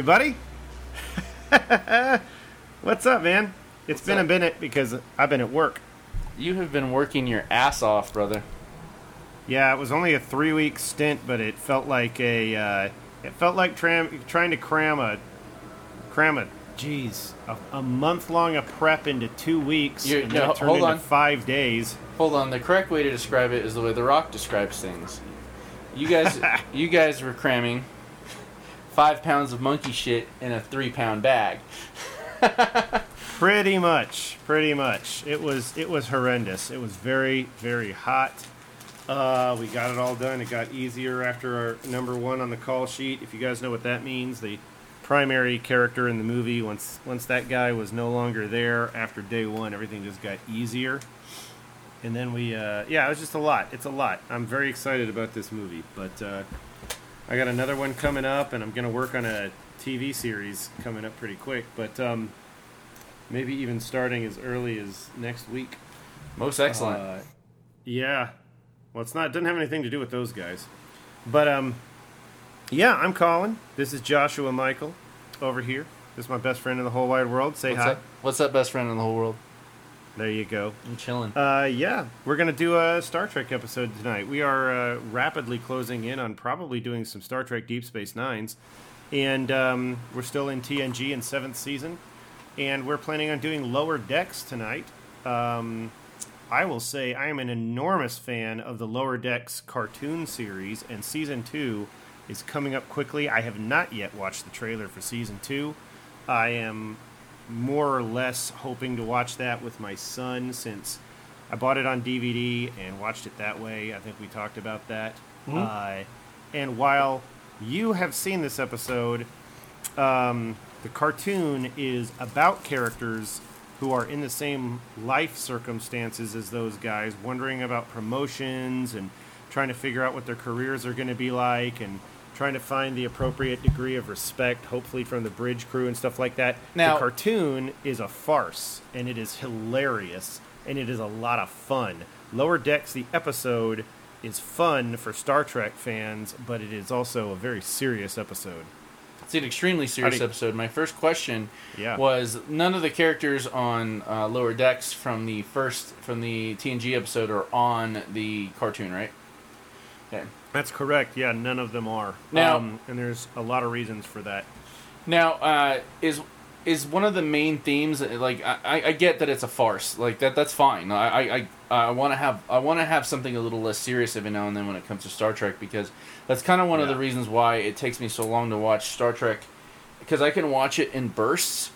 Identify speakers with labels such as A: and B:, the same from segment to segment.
A: you
B: Hello,
A: buddy.
B: everybody. What's up, man? It's
A: What's
B: been
A: up?
B: a minute because I've been at work.
A: You have been working your ass off, brother.
B: Yeah, it was only a three-week stint, but it felt like a uh, it felt like tram- trying to cram a cram a jeez a, a month long a prep into two weeks.
A: You're-
B: and
A: no, hold
B: into
A: on.
B: five days.
A: Hold on. The correct way to describe it is the way The Rock describes things. You guys, you guys were cramming five pounds of monkey shit in a three-pound bag.
B: Pretty much, pretty much. It was it was horrendous. It was very very hot. Uh, we got it all done. It got easier after our number one on the call sheet. If you guys know what that means, the primary character in the movie once once that guy was no longer there after day one, everything just got easier. And then we, uh, yeah, it was just a lot. It's a lot. I'm very excited about this movie, but uh, I got another one coming up, and I'm gonna work on a TV series coming up pretty quick. But um, maybe even starting as early as next week.
A: Most excellent.
B: Uh, yeah. Well, it's not. It doesn't have anything to do with those guys. But um, yeah, I'm Colin. This is Joshua Michael over here. This is my best friend in the whole wide world. Say
A: What's
B: hi.
A: up? What's up, best friend in the whole world?
B: There you go.
A: I'm chilling.
B: Uh, yeah, we're gonna do a Star Trek episode tonight. We are uh, rapidly closing in on probably doing some Star Trek Deep Space Nines, and um, we're still in TNG in seventh season, and we're planning on doing Lower Decks tonight. Um, I will say I am an enormous fan of the Lower Decks cartoon series, and season two is coming up quickly. I have not yet watched the trailer for season two. I am more or less hoping to watch that with my son since I bought it on DVD and watched it that way. I think we talked about that. Uh, and while you have seen this episode, um, the cartoon is about characters who are in the same life circumstances as those guys, wondering about promotions and trying to figure out what their careers are going to be like and trying to find the appropriate degree of respect, hopefully from the bridge crew and stuff like that.
A: Now-
B: the cartoon is a farce and it is hilarious and it is a lot of fun. Lower Decks, the episode, is fun for Star Trek fans, but it is also a very serious episode.
A: It's an extremely serious
B: Howdy.
A: episode. My first question
B: Yeah.
A: was none of the characters on uh, Lower Decks from the first from the TNG episode are on the cartoon, right? Okay.
B: That's correct. Yeah, none of them are.
A: Now-
B: um, and there's a lot of reasons for that.
A: Now, uh, is is one of the main themes like I, I- get that it's a farce, like that that's fine. I I, I, want to have I want to have something a little less serious every now and then when it comes to Star Trek because that's kind of one of the reasons why it takes me so long to watch Star Trek because I can watch it in bursts,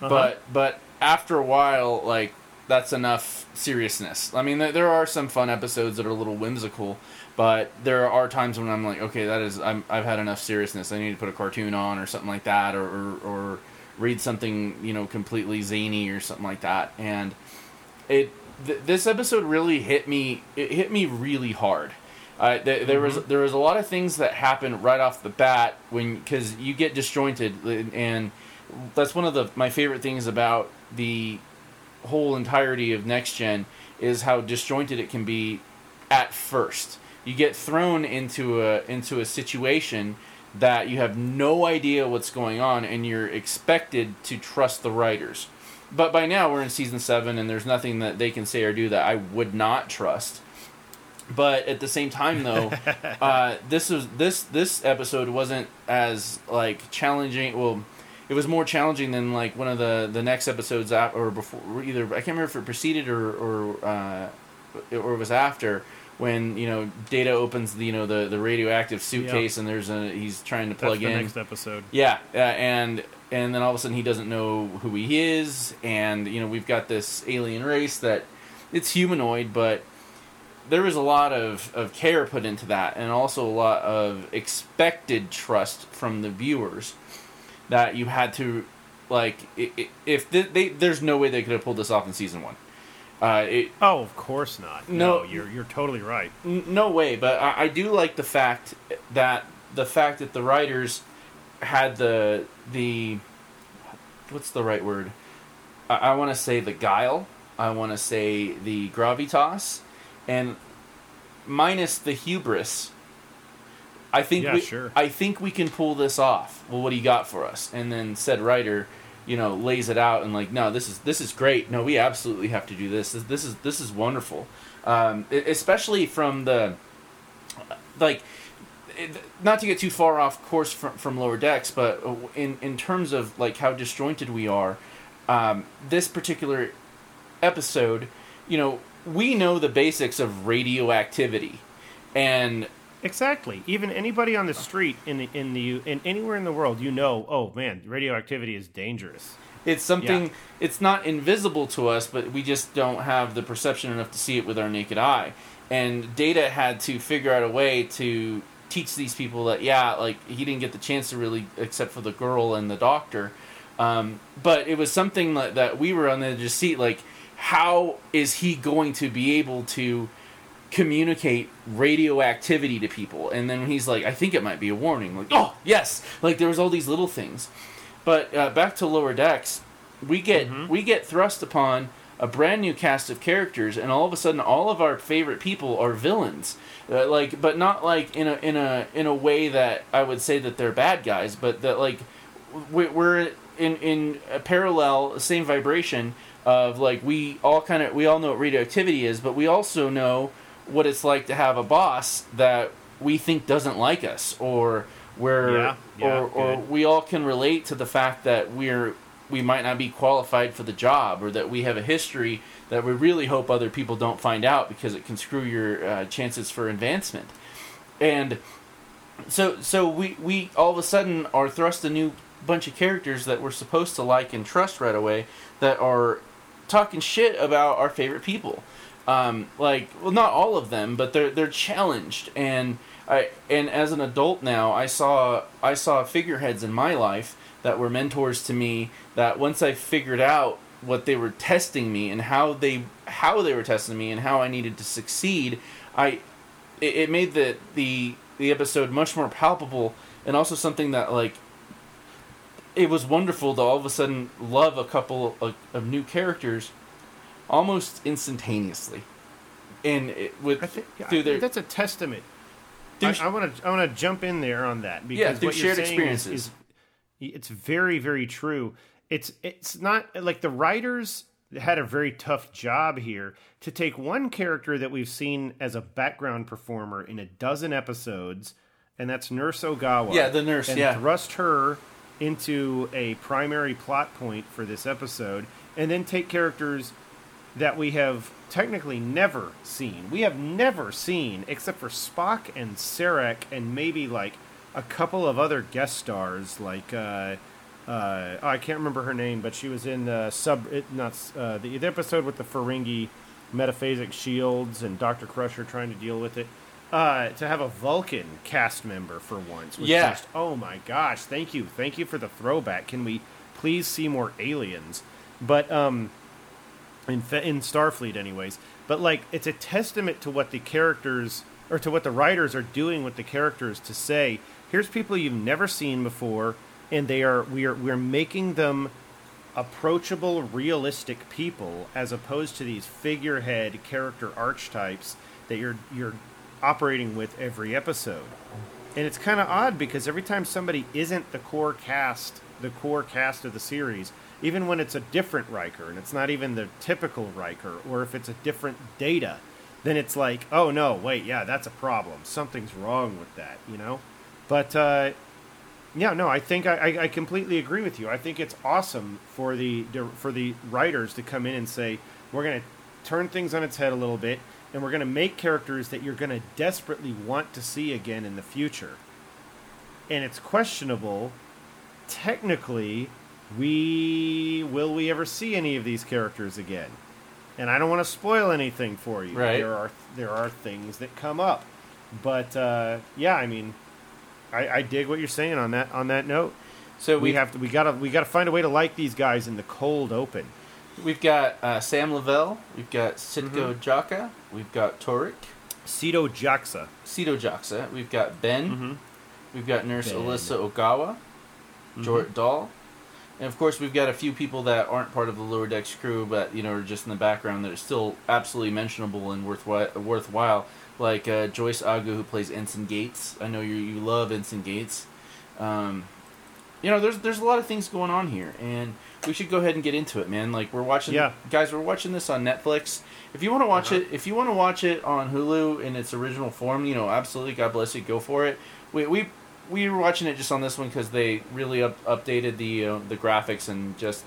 B: Uh-huh.
A: but but after a while, like that's enough seriousness. I mean, there are some fun episodes that are a little whimsical, but there are times when I'm like, okay, that is I'm, I've had enough seriousness. I need to put a cartoon on or something like that, or or, or read something you know completely zany or something like that. And it th- this episode really hit me. It hit me really hard. Uh, th- there was there was a lot of things that happened right off the bat when because you get disjointed and that's one of the my favorite things about the whole entirety of next gen is how disjointed it can be at first you get thrown into a into a situation that you have no idea what's going on and you're expected to trust the writers. But by now we're in season 7 and there's nothing that they can say or do that I would not trust. But at the same time though uh, this was this this episode wasn't as like challenging well it was more challenging than like one of the the next episodes or before either I can't remember if it preceded or or uh, or it was after when you know Data opens the you know the the radioactive suitcase and there's a he's trying to
B: That's
A: plug
B: the
A: in
B: next episode.
A: yeah, uh, and and then all of a sudden he doesn't know who he is, and you know we've got this alien race that it's humanoid, but there was a lot of, of care put into that, and also a lot of expected trust from the viewers that you had to like if they, they there's no way they could have pulled this off in season one. Uh, it,
B: Oh, of course not.
A: No.
B: No, you're you're totally right.
A: N- no way but I, I do like the fact that the fact that the writers had the the what's the right word i, I want to say the guile i want to say the gravitas and minus the hubris I think
B: Yeah,
A: we,
B: sure.
A: I think we can pull this off. Well, what do you got for us? And then said writer, you know, lays it out and like, no, this is this is great. No, we absolutely have to do this. This, this is this is wonderful. Um, especially from the like not to get too far off course from, from lower decks, but in in terms of like how disjointed we are, um, this particular episode, you know, we know the basics of radioactivity, and
B: Exactly. Even anybody on the street in the in the in anywhere in the world, you know, oh man, radioactivity is dangerous.
A: it's something
B: Yeah.
A: it's not invisible to us, but we just don't have the perception enough to see it with our naked eye. And Data had to figure out a way to teach these people that yeah, like he didn't get the chance to really, except for the girl and the doctor. Um, but it was something that, that we were on the edge seat. Like, how is he going to be able to communicate radioactivity to people? And then he's like, I think it might be a warning. Like, oh yes, like there was all these little things. But uh, back to lower decks, we get we get thrust upon a brand new cast of characters, and all of a sudden, all of our favorite people are villains. Uh, like, but not like in a in a in a way that I would say that they're bad guys, but that like we- we're in in a parallel, same vibration of like we all kind of we all know what radioactivity is, but we also know what it's like to have a boss that we think doesn't like us or where
B: Yeah, yeah,
A: or, or
B: good.
A: we all can relate to the fact that we're we might not be qualified for the job or that we have a history that we really hope other people don't find out because it can screw your uh, chances for advancement and so so we we all of a sudden are thrust a new bunch of characters that we're supposed to like and trust right away that are talking shit about our favorite people um, like well not all of them but they're they're challenged. And I and as an adult now I saw I saw figureheads in my life that were mentors to me that once I figured out what they were testing me and how they how they were testing me and how I needed to succeed I it, it made the the the episode much more palpable and also something that like it was wonderful to all of a sudden love a couple of, of new characters almost instantaneously and it, with
B: I think
A: through
B: I
A: their
B: think that's a testament.
A: through
B: I, want to I want to jump in there on that because
A: Yeah, through
B: what you're
A: shared
B: saying is-
A: experiences.
B: Is, it's very very true. It's it's not like the writers had a very tough job here to take one character that we've seen as a background performer in a dozen episodes, and that's Nurse Ogawa.
A: Yeah, the nurse,
B: and
A: yeah.
B: thrust her into a primary plot point for this episode, and then take characters that we have technically never seen. We have never seen, except for Spock and Sarek, and maybe like a couple of other guest stars, like uh, uh, oh, I can't remember her name, but she was in the sub, it, not uh, the, the episode with the Ferengi metaphasic shields and Doctor Crusher trying to deal with it. Uh, to have a Vulcan cast member for once, was
A: Yeah.
B: just oh my gosh! Thank you, thank you for the throwback. Can we please see more aliens? But um, in in Starfleet, anyways. But like, it's a testament to what the characters or to what the writers are doing with the characters to say, here's people you've never seen before, and they are we are we're making them approachable, realistic people as opposed to these figurehead character archetypes that you're you're operating with every episode. And it's kind of odd because every time somebody isn't the core cast, the core cast of the series, even when it's a different Riker and it's not even the typical Riker, or if it's a different data, then it's like, oh no, wait, yeah, that's a problem. Something's wrong with that, you know? But uh, yeah, no, I think I, I, completely agree with you. I think it's awesome for the for the writers to come in and say we're going to turn things on its head a little bit, and we're going to make characters that you're going to desperately want to see again in the future. And it's questionable, technically, we will we ever see any of these characters again? And I don't want to spoil anything for you.
A: Right.
B: There are there are things that come up, but uh, yeah, I mean, I, I dig what you're saying on that on that note.
A: so
B: We
A: we
B: have to we gotta we gotta find a way to like these guys in the cold open.
A: we've got uh, Sam Lavelle, we've got Sitko
B: Mm-hmm.
A: Jaka, we've got Taurik,
B: Sito Jaxa.
A: Sito Jaxa, we've got Ben,
B: Mm-hmm.
A: we've got Nurse
B: Ben.
A: Alyssa Ogawa, Joret Dal, and of course we've got a few people that aren't part of the lower decks crew, but you know are just in the background that are still absolutely mentionable and worthwhile. worthwhile. like uh, Joyce Agu, who plays Ensign Gates. I know you you love Ensign Gates. Um, you know, there's there's a lot of things going on here, and we should go ahead and get into it, man. Like we're watching,
B: Yeah.
A: guys, we're watching this on Netflix. If you want to watch
B: Uh-huh.
A: it, if you want to watch it on Hulu in its original form, you know, absolutely, God bless you, go for it. We we we were watching it just on this one because they really up, updated the uh, the graphics and just,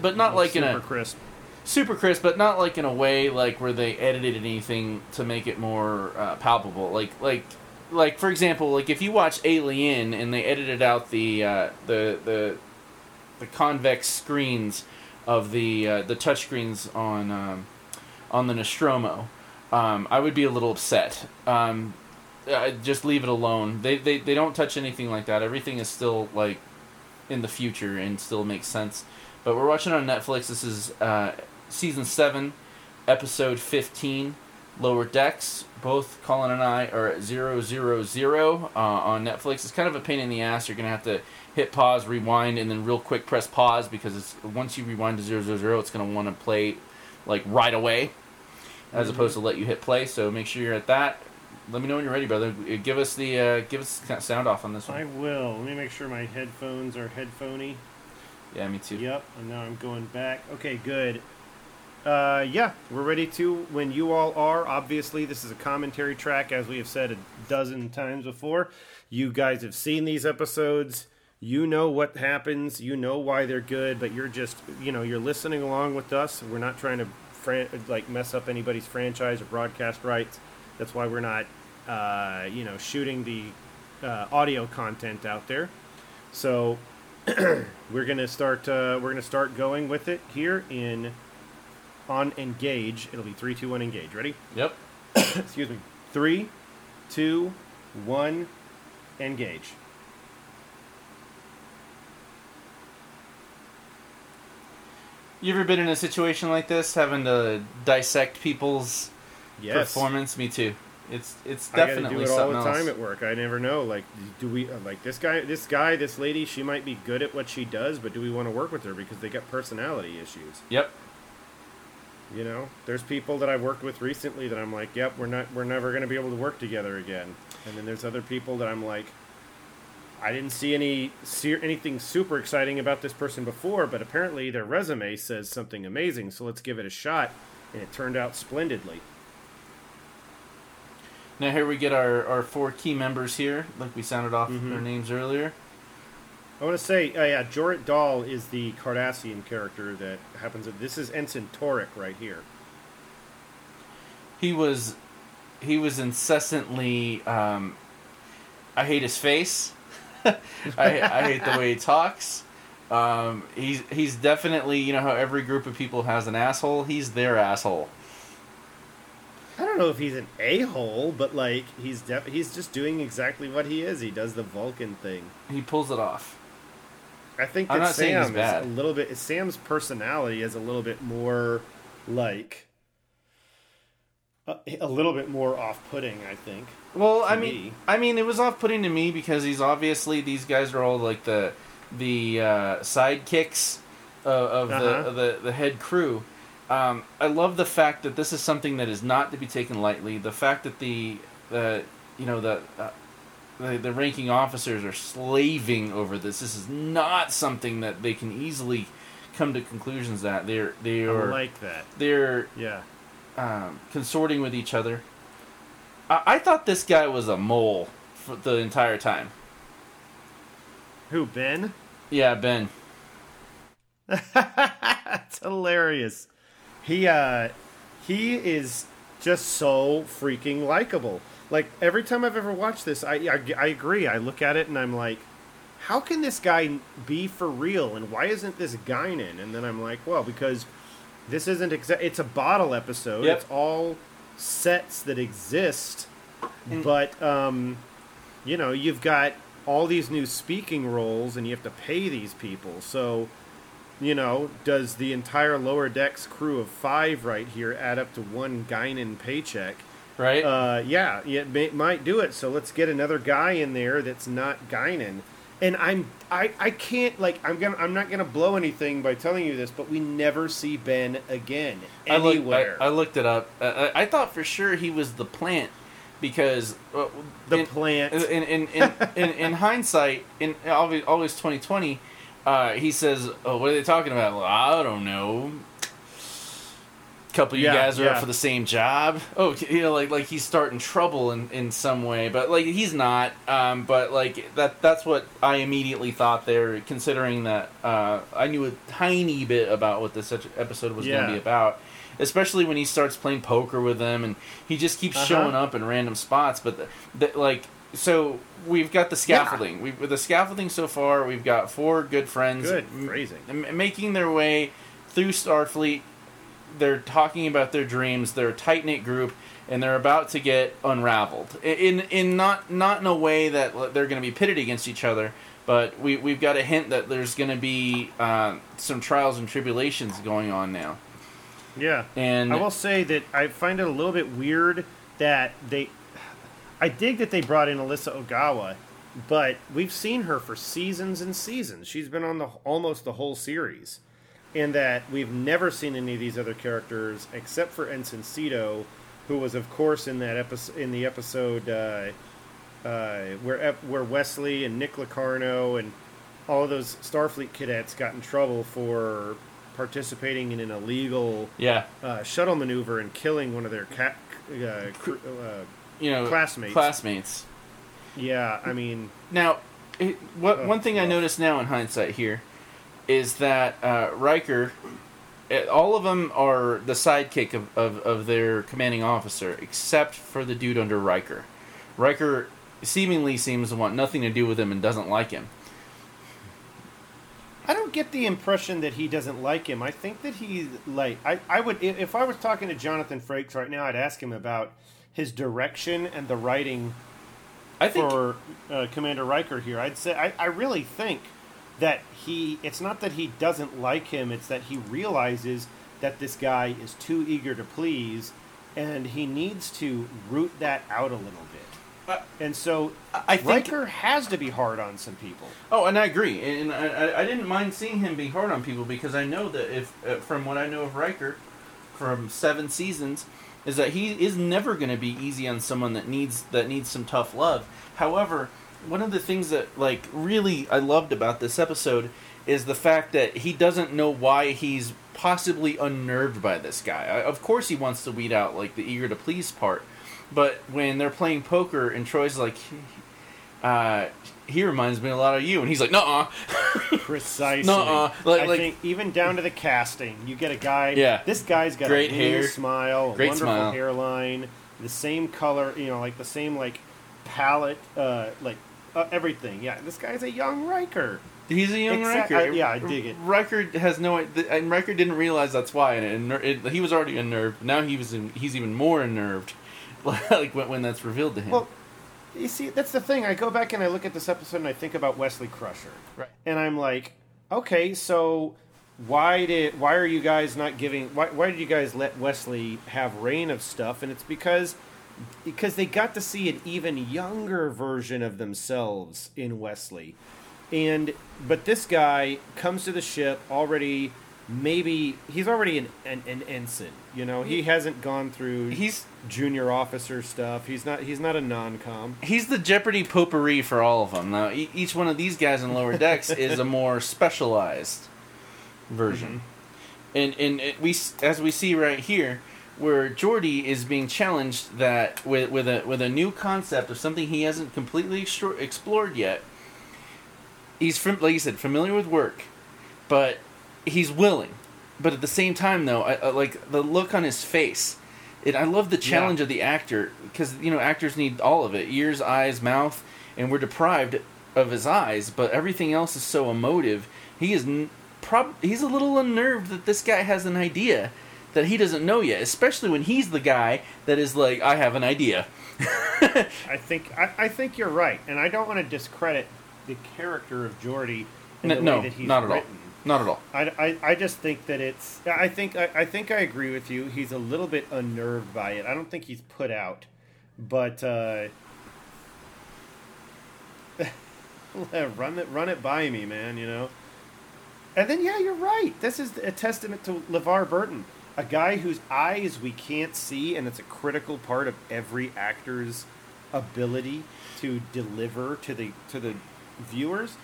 A: but not like in a
B: super
A: a
B: crisp.
A: super crisp, but not like in a way like where they edited anything to make it more uh, palpable. Like like like for example, like if you watch Alien and they edited out the uh, the the the convex screens of the uh, the touchscreens on um, on the Nostromo, um, I would be a little upset. Um, uh, just leave it alone. They, they they don't touch anything like that. Everything is still like in the future and still makes sense. But we're watching on Netflix. This is uh, season seven, episode fifteen, Lower Decks. Both Colin and I are at zero zero zero uh, on Netflix. It's kind of a pain in the ass. You're gonna have to hit pause, rewind, and then real quick press pause because it's once you rewind to zero zero zero, it's gonna want to play like right away, as opposed to let you hit play. So make sure you're at that. Let me know when you're ready, brother. Uh, Give us the uh, give us sound off on this one.
B: I will. Let me make sure my headphones are headphony.
A: Yeah, me too.
B: Yep, and now I'm going back. Okay, good. Uh, yeah, we're ready to when you all are. Obviously, this is a commentary track, as we have said a dozen times before. You guys have seen these episodes. You know what happens. You know why they're good, but you're just, you know, you're listening along with us. We're not trying to fran- like mess up anybody's franchise or broadcast rights. That's why we're not, uh, you know, shooting the uh, audio content out there. So we're gonna start. Uh, we're gonna start going with it here in on engage. It'll be three, two, one, engage. Ready?
A: Yep.
B: Excuse me. Three, two, one, engage.
A: You ever been in a situation like this, having to dissect people's
B: Yes.
A: performance? Me too. It's it's definitely I
B: do it all the
A: else.
B: time at work. I never know. Like, do we uh, like this guy? This guy, this lady. She might be good at what she does, but do we want to work with her because they got personality issues?
A: Yep.
B: You know, there's people that I've worked with recently that I'm like, yep, we're not, we're never going to be able to work together again. And then there's other people that I'm like, I didn't see any see anything super exciting about this person before, but apparently their resume says something amazing. So let's give it a shot, and it turned out splendidly.
A: Now here we get our, our four key members here, like we sounded off
B: Mhm.
A: their names earlier.
B: I want to say, uh, yeah, Joret Dal is the Cardassian character that happens. This is Ensign Taurik right here.
A: He was he was incessantly um, I hate his face. I, I hate the way he talks. Um, he's he's definitely you know how every group of people has an asshole. He's their asshole.
B: I don't know if he's an a hole, but like he's def- he's just doing exactly what he is. He does the Vulcan thing.
A: He pulls it off.
B: I think that Sam is
A: bad.
B: a little bit. Sam's personality is a little bit more like a, a little bit more off-putting. I think.
A: Well, I mean,
B: me.
A: I mean, it was off-putting to me because he's obviously these guys are all like the the uh, sidekicks of, of,
B: Uh-huh.
A: of the the head crew. Um, I love the fact that this is something that is not to be taken lightly. The fact that the the you know the uh, the, the ranking officers are slaving over this. This is not something that they can easily come to conclusions that they're they
B: I
A: are
B: like that.
A: they're
B: Yeah.
A: um, consorting with each other. I, I thought this guy was a mole for the entire time.
B: Who Ben?
A: Yeah, Ben.
B: That's hilarious. He uh he is just so freaking likable. Like every time I've ever watched this, I, I I agree. I look at it and I'm like, how can this guy be for real? And why isn't this Guinan? And then I'm like, well, because this isn't exa- it's a bottle episode.
A: Yep.
B: It's all sets that exist,
A: And-
B: but um, you know, you've got all these new speaking roles, and you have to pay these people. So, you know, does the entire lower decks crew of five right here add up to one Guinan paycheck?
A: Right?
B: Uh, yeah, it may, might do it. So let's get another guy in there that's not Guinan. and I'm I, I can't like I'm gonna I'm not gonna blow anything by telling you this, but we never see Ben again
A: I looked,
B: anywhere.
A: I, I looked it up. Uh, I, I thought for sure he was the plant because uh,
B: the
A: in,
B: plant.
A: in in, in, in in hindsight, in always always twenty twenty, uh, he says, oh, "What are they talking about?" Well, I don't know. Couple of you
B: Yeah,
A: guys are
B: yeah.
A: up for the same job. Oh, you know, like like he's starting trouble in, in some way, but like he's not. Um, but like that that's what I immediately thought there, considering that uh, I knew a tiny bit about what this episode was going to be about. Especially when he starts playing poker with them, and he just keeps
B: Uh-huh.
A: showing up in random spots. But the, the, like, so we've got the scaffolding. We've with the scaffolding so far. We've got four good friends,
B: Good phrasing.
A: m- making their way through Starfleet. They're talking about their dreams. They're a tight knit group, and they're about to get unraveled. In in not not in a way that they're going to be pitted against each other, but we we've got a hint that there's going to be uh, some trials and tribulations going on now.
B: yeah.
A: And
B: I will say that I find it a little bit weird that they. I dig that they brought in Alyssa Ogawa, but we've seen her for seasons and seasons. She's been on the almost the whole series, and that we've never seen any of these other characters except for Ensign Sito, who was of course in that episode in the episode uh, uh, where where Wesley and Nick Locarno and all of those Starfleet cadets got in trouble for participating in an illegal
A: yeah,
B: uh, shuttle maneuver and killing one of their cat. Uh, cr- uh,
A: you know,
B: Classmates.
A: Classmates.
B: yeah, I mean,
A: Now, it, what
B: Oh,
A: one thing I
B: rough.
A: notice now in hindsight here is that uh, Riker, eh, all of them are the sidekick of, of, of their commanding officer, except for the dude under Riker. Riker seemingly seems to want nothing to do with him and doesn't like him.
B: I don't get the impression that he doesn't like him. I think that he like I, I would if I was talking to Jonathan Frakes right now, I'd ask him about his direction and the writing
A: I think
B: for uh, Commander Riker here. I'd say I, I really think that he. It's not that he doesn't like him; it's that he realizes that this guy is too eager to please, and he needs to root that out a little bit.
A: Uh,
B: and so
A: I think
B: Riker has to be hard on some people.
A: Oh, and I agree, and I, I, I didn't mind seeing him be hard on people because I know that if, uh, from what I know of Riker, from seven seasons, is that he is never going to be easy on someone that needs that needs some tough love. However, one of the things that like really I loved about this episode is the fact that he doesn't know why he's possibly unnerved by this guy. Of course, he wants to weed out like the eager to please part, but when they're playing poker and Troi's like, uh, he reminds me a lot of you, and he's like, "Nuh-uh."
B: Precisely.
A: Nuh-uh. Like-
B: I
A: like-
B: think even down to the casting, you get a guy.
A: Yeah.
B: This guy's got
A: Great
B: a
A: hair.
B: smile, a
A: Great
B: wonderful
A: smile.
B: hairline, the same color. You know, like the same like palette, uh, like uh, everything. Yeah, this guy's a young Riker.
A: He's a young
B: Exact-
A: Riker.
B: I- yeah, I dig it.
A: Riker has no, and Riker didn't realize that's why, and it, it, he was already unnerved. Now he was, in, he's even more unnerved, like when, when that's revealed to him.
B: Well, you see, that's the thing. I go back and I look at this episode and I think about Wesley Crusher,
A: Right.
B: and I'm like, okay, so why did why are you guys not giving? Why why did you guys let Wesley have reign of stuff? And it's because because they got to see an even younger version of themselves in Wesley, and but this guy comes to the ship already. Maybe he's already an, an, an ensign. You know, he hasn't gone through
A: he's
B: junior officer stuff. He's not. He's not a non-com.
A: he's the Jeopardy potpourri for all of them. Now, e- each one of these guys in lower decks is a more specialized version, mm-hmm. and and it, we as we see right here, where Geordi is being challenged that with with a with a new concept of something he hasn't completely extro- explored yet. He's fam- like you said, familiar with work, but he's willing. But at the same time, though, I, I like the look on his face. It, I love the challenge of the actor because you know actors need all of it: ears, eyes, mouth, and we're deprived of his eyes. But everything else is so emotive. He is n- prob- he's a little unnerved that this guy has an idea that he doesn't know yet, especially when he's the guy that is like, "I have an idea."
B: I think I, I think you're right, and I don't want to discredit the character of Geordi in
A: N-
B: the
A: no,
B: way that he's
A: not at all. Not at all.
B: I, I, I just think that it's I think I, I think I agree with you. He's a little bit unnerved by it. I don't think he's put out, but uh, run it, run it by me, man. You know. And then, yeah, you're right. This is a testament to LeVar Burton, a guy whose eyes we can't see, and it's a critical part of every actor's ability to deliver to the to the viewers.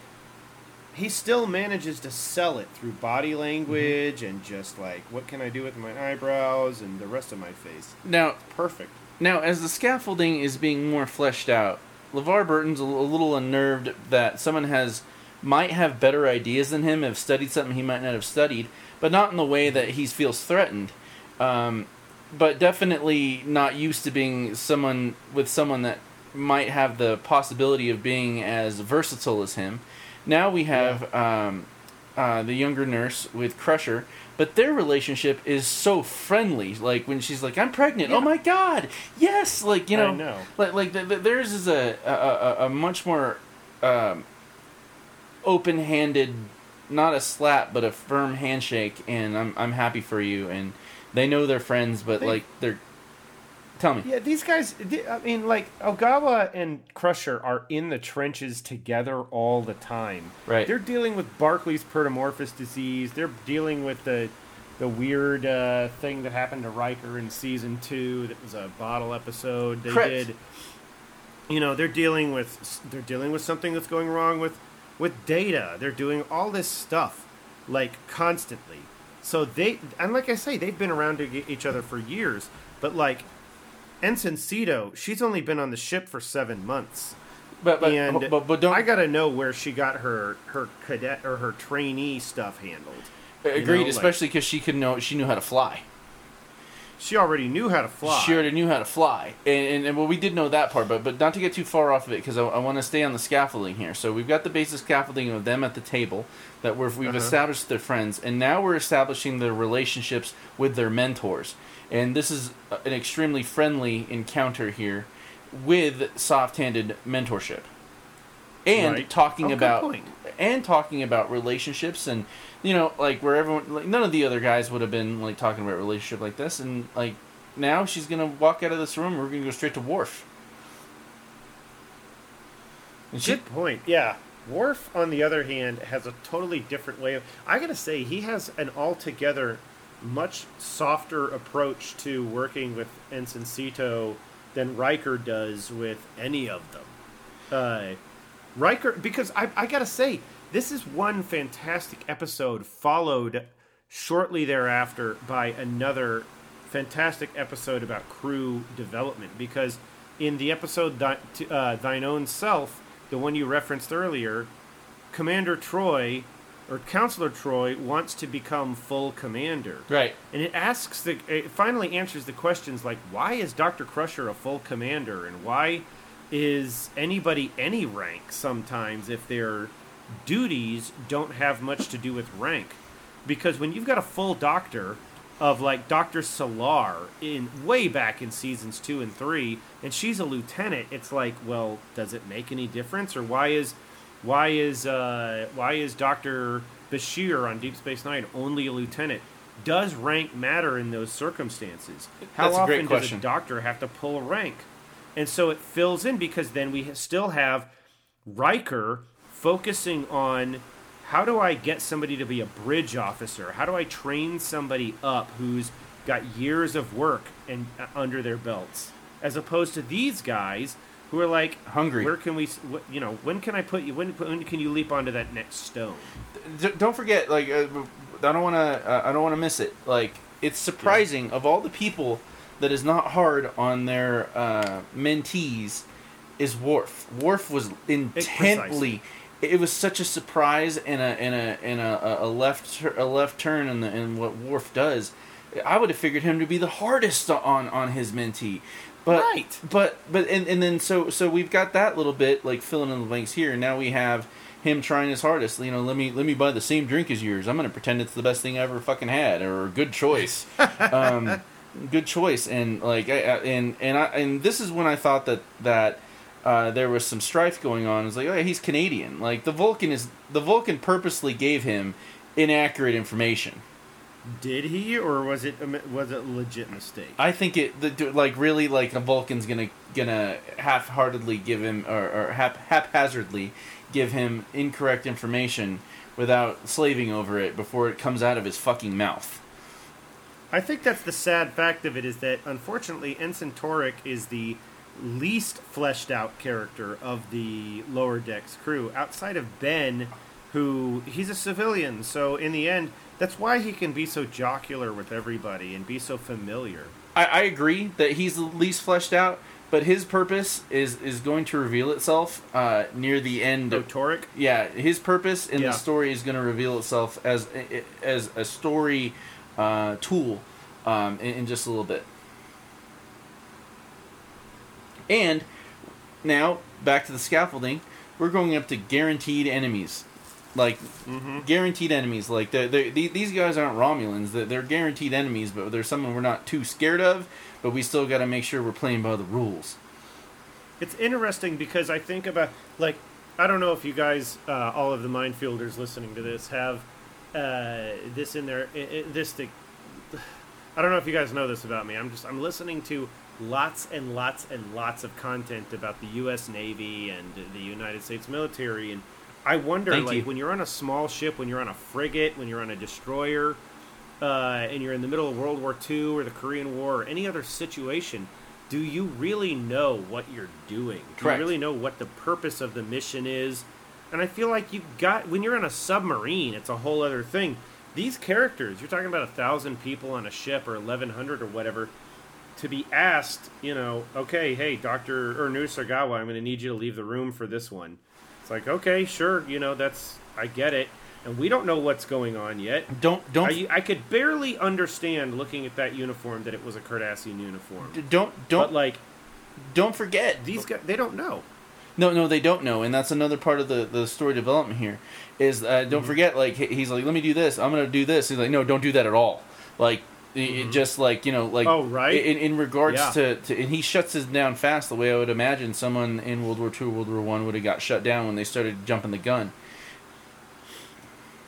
B: He still manages to sell it through body language mm-hmm. and just like, what can I do with my eyebrows and the rest of my face?
A: Now,
B: perfect.
A: Now, as the scaffolding is being more fleshed out, LeVar Burton's a little unnerved that someone has might have better ideas than him, have studied something he might not have studied, but not in the way that he feels threatened. Um, but definitely not used to being someone with someone that might have the possibility of being as versatile as him. Now we have yeah. um, uh, the younger nurse with Crusher, but their relationship is so friendly. Like when she's like, "I'm pregnant," yeah. oh my god, yes! Like you know,
B: know.
A: like like the, the, theirs is a a, a, a much more um, open-handed, not a slap, but a firm handshake, and I'm I'm happy for you. And they know they're friends, but they, like they're. Tell me.
B: Yeah, these guys. I mean, like Ogawa and Crusher are in the trenches together all the time.
A: Right.
B: They're dealing with Barclay's protomorphosis disease. They're dealing with the the weird uh, thing that happened to Riker in season two. That was a bottle episode. They
A: Correct.
B: did. You know, they're dealing with they're dealing with something that's going wrong with with data. They're doing all this stuff like constantly. So they and like I say, they've been around each other for years. But like Ensign Sito, she's only been on the ship for seven months.
A: But but,
B: and
A: but, but don't
B: I gotta know where she got her her cadet or her trainee stuff handled.
A: Agreed, you know, especially because like, she could know she knew how to fly
B: she already knew how to fly.
A: She already knew how to fly, and, and, and well, we did know that part, but but not to get too far off of it because I, I want to stay on the scaffolding here. So we've got the basic scaffolding of them at the table that we have uh-huh. established their friends, and now we're establishing their relationships with their mentors, and this is an extremely friendly encounter here with soft-handed mentorship, and right. talking oh, about and talking about relationships and you know, like where everyone, like none of the other guys would have been like talking about a relationship like this, and like now she's gonna walk out of this room. We're gonna go straight to Worf.
B: She, Good point. Yeah, Worf, on the other hand, has a totally different way of. I gotta say, he has an altogether much softer approach to working with Ensign Sito than Riker does with any of them. Uh, Riker, because I, I gotta say, this is one fantastic episode, followed shortly thereafter by another fantastic episode about crew development. Because in the episode uh, Thine Own Self, the one you referenced earlier, Commander Troi or Counselor Troi wants to become full commander.
A: Right.
B: And it asks the it finally answers the questions like why is Dr. Crusher a full commander and why is anybody any rank sometimes if they're duties don't have much to do with rank. Because when you've got a full doctor of like Dr. Selar in way back in seasons two and three, and she's a lieutenant, it's like, well, does it make any difference? Or why is why is uh, why is Dr. Bashir on Deep Space Nine only a lieutenant? Does rank matter in those circumstances?
A: How That's
B: often
A: a does
B: a doctor have to pull rank? And so it fills in because then we still have Riker focusing on how do I get somebody to be a bridge officer? How do I train somebody up who's got years of work and uh, under their belts, as opposed to these guys who are like
A: hungry.
B: Where can we, you know, when can I put you? When, when can you leap onto that next stone?
A: Don't forget, like, uh, I don't want to, uh, I don't want to miss it. Like, it's surprising yeah. of all the people that is not hard on their uh, mentees is Worf. Worf was intently it was such a surprise and a and a and a, a left a left turn in the in what Worf does. I would have figured him to be the hardest on on his mentee. But
B: right.
A: but but and, and then so so we've got that little bit like filling in the blanks here. Now we have him trying his hardest. You know, let me let me buy the same drink as yours. I'm gonna pretend it's the best thing I ever fucking had or a good choice. um, good choice. And like I, and and I and this is when I thought that that uh, there was some strife going on. It's like, oh, yeah, he's Canadian. Like the Vulcan is the Vulcan purposely gave him inaccurate information.
B: Did he, or was it a, was it a legit mistake?
A: I think it the, like really like a Vulcan's gonna gonna half-heartedly give him or, or hap, haphazardly give him incorrect information without slaving over it before it comes out of his fucking mouth.
B: I think that's the sad fact of it is that unfortunately Ensign Taurik is the least fleshed out character of the lower decks crew outside of Ben, who he's a civilian. So in the end, that's why he can be so jocular with everybody and be so familiar.
A: I, I agree that he's the least fleshed out, but his purpose is is going to reveal itself uh, near the end. Of, yeah, his purpose in
B: Yeah.
A: the story is going to reveal itself as as a story uh, tool um, in, in just a little bit. And now back to the scaffolding. We're going up to guaranteed enemies, like guaranteed enemies. Like they're, they're, the- these guys aren't Romulans. They're, they're guaranteed enemies, but they're someone we're not too scared of. But we still got to make sure we're playing by the rules.
B: It's interesting because I think about like I don't know if you guys, uh, all of the minefielders listening to this, have uh, this in there. i i this the, I don't know if you guys know this about me. I'm just I'm listening to lots and lots and lots of content about the U.S. Navy and the United States military, and I wonder
A: Thank
B: like
A: you.
B: when you're on a small ship, when you're on a frigate, when you're on a destroyer, uh, and you're in the middle of World War II or the Korean War or any other situation, do you really know what you're doing? Do
A: Correct.
B: you really know what the purpose of the mission is? And I feel like you've got when you're on a submarine, it's a whole other thing. These characters, you're talking about a thousand people on a ship or eleven hundred or whatever, to be asked, you know, okay, hey, Doctor or Nurse Ogawa, I'm going to need you to leave the room for this one. It's like, okay, sure, you know, that's I get it, and we don't know what's going on yet.
A: Don't don't
B: I, I could barely understand looking at that uniform that it was a Cardassian uniform.
A: don't don't
B: but like
A: don't forget
B: these guys, they don't know.
A: No, no, they don't know, and that's another part of the, the story development here. Is uh,
B: Mm-hmm.
A: don't forget, like he's like, let me do this. I'm gonna do this. He's like, no, don't do that at all. Like it- it just like you know, like
B: Mm-hmm. Oh, right.
A: In, in regards
B: Yeah.
A: to, to, and he shuts his down fast. The way I would imagine someone in World War II, World War One would have got shut down when they started jumping the gun.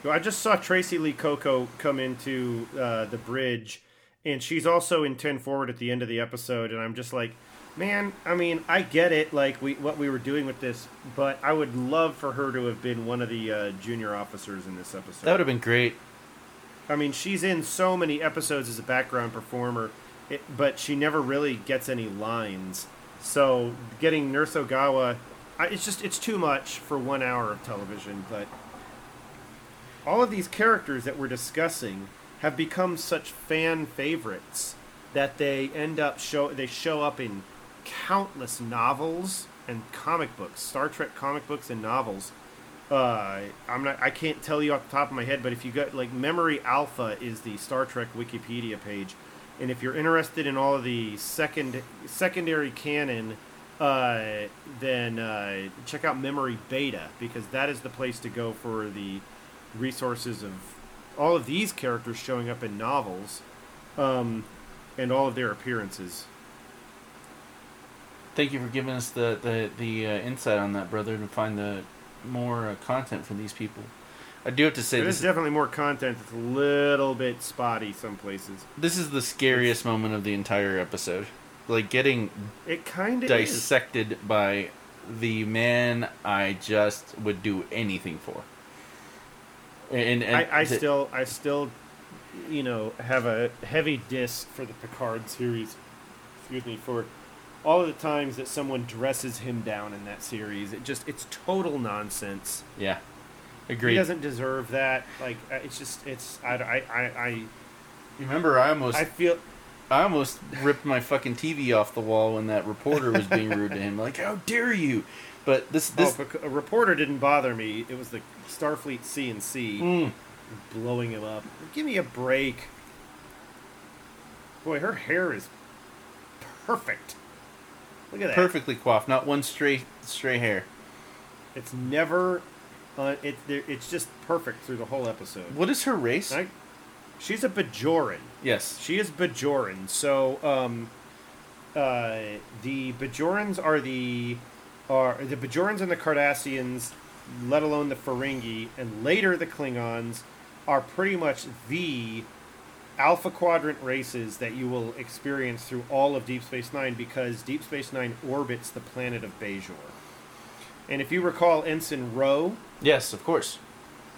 B: I just saw Tracee Lee Cocco come into uh, the bridge, and she's also in ten forward at the end of the episode, and I'm just like, man, I mean, I get it, like we what we were doing with this, but I would love for her to have been one of the uh, junior officers in this episode.
A: That would have been great.
B: I mean, she's in so many episodes as a background performer, it, but she never really gets any lines. So getting Nurse Ogawa, I, it's just it's too much for one hour of television. But all of these characters that we're discussing have become such fan favorites that they end up show they show up in countless novels and comic books, Star Trek comic books and novels uh, I'm not. I can't tell you off the top of my head, but if you got like Memory Alpha is the Star Trek Wikipedia page, and if you're interested in all of the second secondary canon, uh, then uh, check out Memory Beta because that is the place to go for the resources of all of these characters showing up in novels, um, and all of their appearances.
A: Thank you for giving us the the, the uh, insight on that, brother, to find the more uh, content for these people. I do have to say
B: There's
A: this.
B: definitely more content. It's a little bit spotty some places.
A: This is the scariest moment of the entire episode. Like getting
B: It kind of is.
A: dissected by the man I just would do anything for. And, and
B: I, I still, I still, you know, have a heavy diss for the Picard series. Excuse me for all of the times that someone dresses him down in that series. It just, it's total nonsense.
A: yeah, agreed.
B: He doesn't deserve that. Like, uh, it's just, it's, I, I, I,
A: Remember, I almost
B: I, I feel.
A: I almost ripped my fucking TV off the wall when that reporter was being rude to him. Like, how dare you? But this this
B: oh, a reporter didn't bother me. It was the Starfleet CNC
A: Mm,
B: blowing him up. Give me a break. Boy, her hair is perfect. Look at that.
A: perfectly coiffed, not one stray stray hair.
B: It's never. Uh, it, it's just perfect through the whole episode.
A: What is her race?
B: I, she's a Bajoran.
A: yes.
B: She is Bajoran. So, um, uh, the Bajorans are the are the Bajorans and the Cardassians, let alone the Ferengi, and later the Klingons, are pretty much the Alpha Quadrant races that you will experience through all of Deep Space Nine because Deep Space Nine orbits the planet of Bajor. And if you recall Ensign Ro,
A: Yes, of course.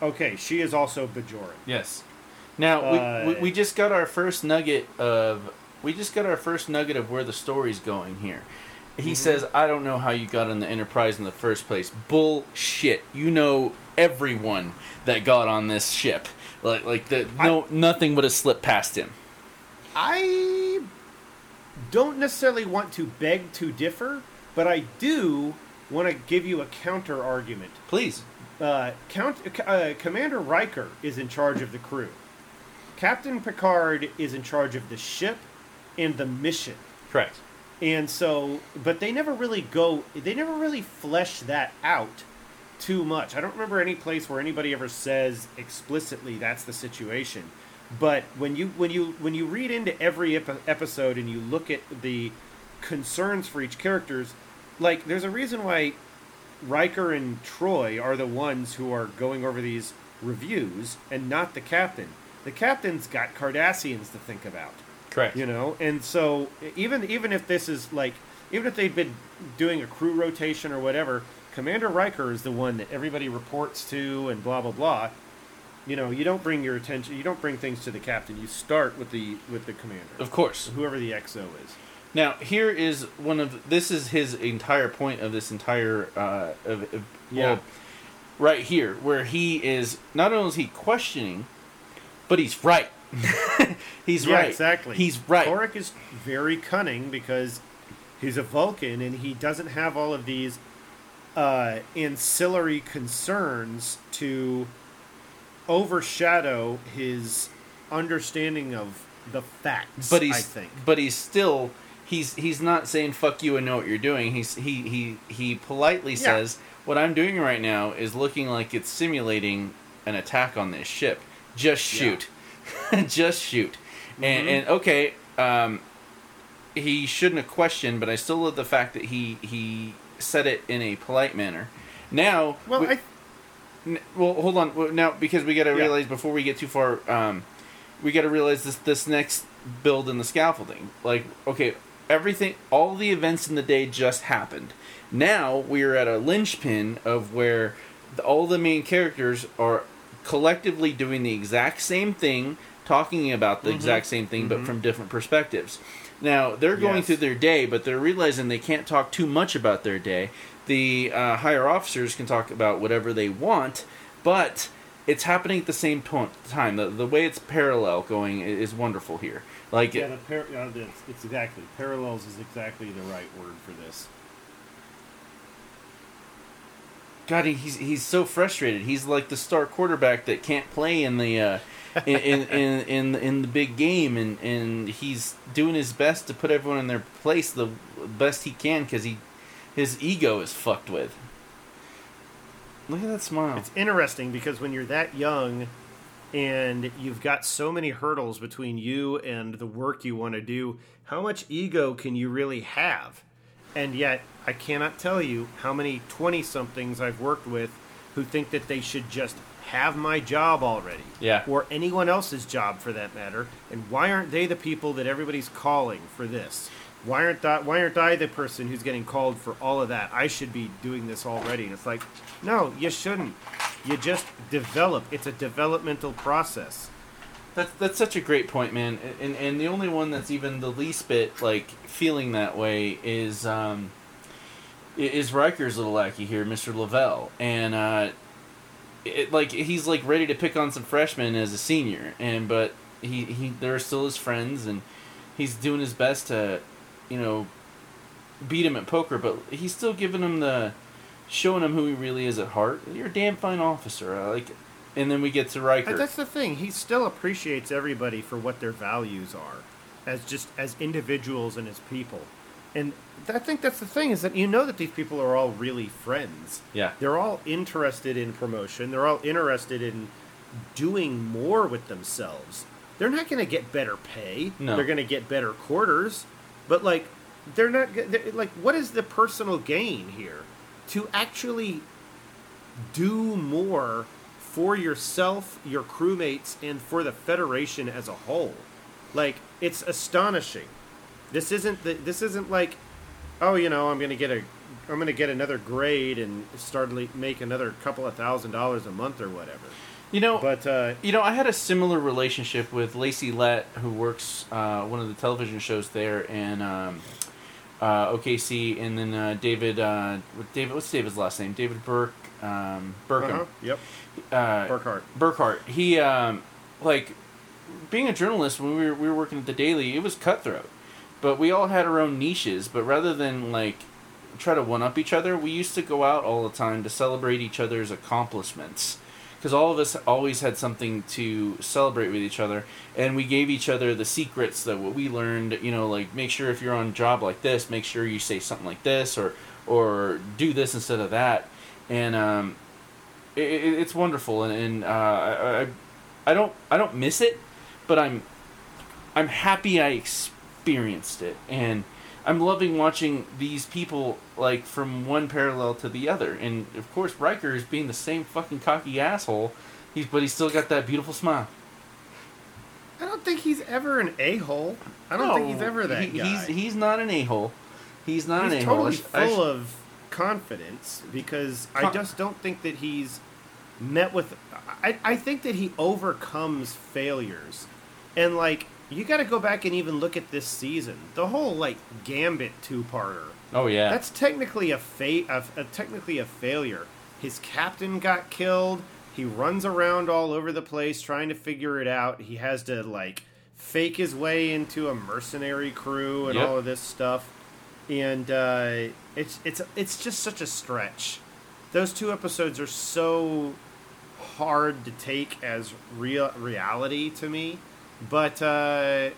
B: okay, she is also Bajoran.
A: Yes. Now
B: Uh,
A: we we just got our first nugget of we just got our first nugget of where the story's going here. He says, "I don't know how you got on the Enterprise in the first place." Bullshit. You know everyone that got on this ship. Like like the no nothing would have slipped past him.
B: I don't necessarily want to beg to differ, but I do want to give you a counter argument.
A: Please.
B: Uh, Count, uh, Commander Riker is in charge of the crew. Captain Picard is in charge of the ship and the mission.
A: Correct.
B: And so, but they never really go, they never really flesh that out too much. I don't remember any place where anybody ever says explicitly that's the situation. But when you when you when you read into every epi- episode and you look at the concerns for each characters, like there's a reason why Riker and Troi are the ones who are going over these reviews and not the captain. The captain's got Cardassians to think about
A: Correct.
B: you know and so even even if this is like even if they've been doing a crew rotation or whatever commander riker is the one that everybody reports to and blah blah blah you know you don't bring your attention you don't bring things to the captain you start with the with the commander
A: Of course.
B: whoever the xo is
A: Now here is one of this is his entire point of this entire uh, of, of
B: Yeah.
A: well, right here where he is not only is he questioning, but he's right. he's
B: yeah
A: right.
B: exactly
A: He's right.
B: Taurik is very cunning because he's a vulcan and he doesn't have all of these uh, ancillary concerns to overshadow his understanding of the facts.
A: But he's
B: I think.
A: but he's still he's he's not saying fuck you and know what you're doing. He's he he he politely
B: Yeah.
A: says what I'm doing right now is looking like it's simulating an attack on this ship. Just
B: Yeah.
A: shoot. Just shoot. And
B: Mhm.
A: and okay, um he shouldn't have questioned, but I still love the fact that he he said it in a polite manner. Now,
B: Well,
A: we-
B: I
A: N- Well, hold on. Now, because we got to
B: Yeah.
A: realize before we get too far, um, we got to realize this this next build in the scaffolding. Like, okay, everything, all the events in the day just happened. Now we are at a linchpin of where the, all the main characters are collectively doing the exact same thing, talking about the exact same thing, but from different perspectives. Now they're going
B: Yes.
A: through their day, but they're realizing they can't talk too much about their day. The uh, higher officers can talk about whatever they want, but it's happening at the same time. The, the way it's parallel going is wonderful here. Like,
B: yeah, the par- uh, it's, it's exactly parallels is exactly the right word for this.
A: God, he's he's so frustrated. He's like the star quarterback that can't play in the uh, in, in, in in the big game, and and he's doing his best to put everyone in their place the best he can because he his ego is fucked with. Look at that smile.
B: It's interesting because when you're that young and you've got so many hurdles between you and the work you want to do, how much ego can you really have? And yet, I cannot tell you how many 20 somethings I've worked with who think that they should just have my job already.
A: Yeah.
B: Or anyone else's job for that matter. And why aren't they the people that everybody's calling for this? Why aren't that, why aren't I the person who's getting called for all of that? I should be doing this already. And it's like, no, you shouldn't. You just develop. It's a developmental process.
A: That's that's such a great point, man. And and the only one that's even the least bit like feeling that way is um is Riker's little lackey here, Mr. Lavelle, and uh, it like he's like ready to pick on some freshmen as a senior, and but he he they're still his friends, and he's doing his best to you know beat him at poker, but he's still giving him the showing him who he really is at heart. You're a damn fine officer. I like. And then we get to Riker.
B: That's the thing. He still appreciates everybody for what their values are, as just as individuals and as people. And I think that's the thing is that you know that these people are all really friends.
A: Yeah.
B: They're all interested in promotion. They're all interested in doing more with themselves. They're not going to get better pay.
A: No.
B: They're going to get better quarters. But like they're not they're, like what is the personal gain here? To actually do more for yourself, your crewmates, and for the Federation as a whole. Like it's astonishing. This isn't the, this isn't like, oh, you know, I'm gonna get a I'm gonna get another grade and start make another couple of thousand dollars a month or whatever.
A: You know,
B: But uh,
A: you know, I had a similar relationship with Lacey Lett, who works uh, one of the television shows there in um, uh, OKC, and then uh, David, uh, David, what's David's last name? David Burke, um, Burkham.
B: uh-huh, yep,
A: Uh,
B: Burkhart.
A: Burkhart. He um, like being a journalist when we were we were working at the Daily. It was cutthroat, but we all had our own niches. But rather than like try to one up each other, we used to go out all the time to celebrate each other's accomplishments. Because all of us always had something to celebrate with each other, and we gave each other the secrets that what we learned. You know, like make sure if you're on a job like this, make sure you say something like this, or or do this instead of that. And um, it, it, it's wonderful, and, and uh, I, I, I don't I don't miss it, but I'm I'm happy I experienced it, and I'm loving watching these people like from one parallel to the other. And of course, Riker is being the same fucking cocky asshole. He's but he's still got that beautiful smile.
B: I don't think he's ever an a hole. I don't think he's ever that
A: he-
B: guy.
A: He's he's not an a hole. He's not
B: he's
A: an a hole.
B: totally full of confidence because I just don't think that he's met with. I, I think that he overcomes failures, and like you got to go back and even look at this season. The whole like Gambit two-parter.
A: Oh yeah.
B: That's technically a, fa- a, a technically a failure. His captain got killed. He runs around all over the place trying to figure it out. He has to like fake his way into a mercenary crew and
A: Yep.
B: all of this stuff. And uh, it's it's it's just such a stretch. Those two episodes are so hard to take as real reality to me. But uh,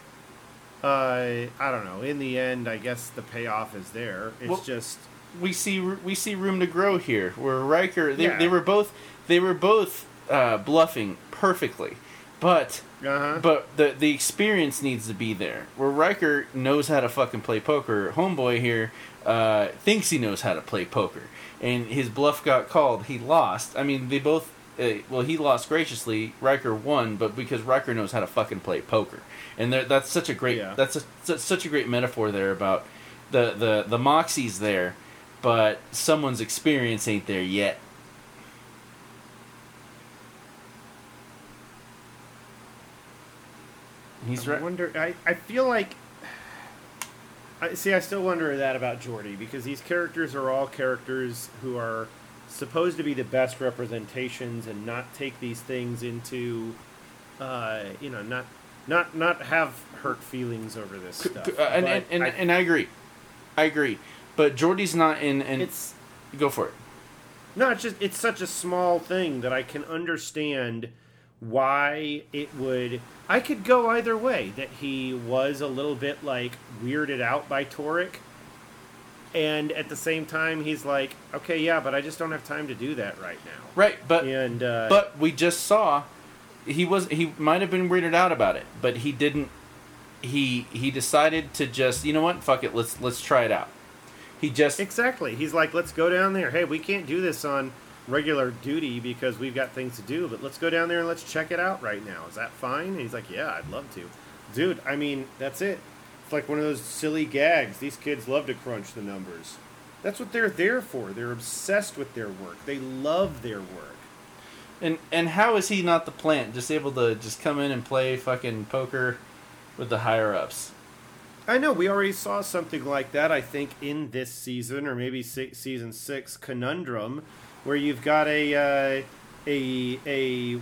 B: uh, I don't know. In the end, I guess the payoff is there. It's
A: Well-
B: just
A: we see we see room to grow here. Where Riker, they,
B: Yeah.
A: they were both they were both uh, bluffing perfectly, but
B: uh-huh.
A: but the the experience needs to be there. Where Riker knows how to fucking play poker, homeboy here uh, thinks he knows how to play poker, and his bluff got called. He lost. I mean, they both. Uh, well, he lost graciously. Riker won, but because Riker knows how to fucking play poker, and there, that's such a great.
B: Yeah.
A: That's a, such a great metaphor there about the the the moxie's there, but someone's experience ain't there yet. He's
B: I
A: right.
B: wonder. I, I feel like. I see. I still wonder that about Geordi because these characters are all characters who are supposed to be the best representations and not take these things into, uh, you know, not not not have hurt feelings over this stuff.
A: uh, and,
B: But
A: and, and,
B: I-
A: and I agree, I agree, but Geordi's not in. And
B: it's
A: go for it.
B: No, it's just it's such a small thing that I can understand why it would I could go either way that he was a little bit like weirded out by Taurik and at the same time he's like okay yeah but I just don't have time to do that right now.
A: Right, but
B: and uh,
A: but we just saw he was he might have been weirded out about it, but he didn't. He he decided to just you know what? Fuck it. Let's let's try it out. He just
B: exactly. He's like let's go down there. Hey we can't do this on regular duty because we've got things to do but let's go down there and let's check it out right now. Is that fine? And he's like yeah I'd love to. Dude I mean that's it It's like one of those silly gags. These kids love to crunch the numbers. That's what they're there for. They're obsessed with their work. They love their work.
A: and and how is he not the plant just able to just come in and play fucking poker with the higher ups?
B: I know we already saw something like that. I think in this season, or maybe six, season six, conundrum, where you've got a uh, a a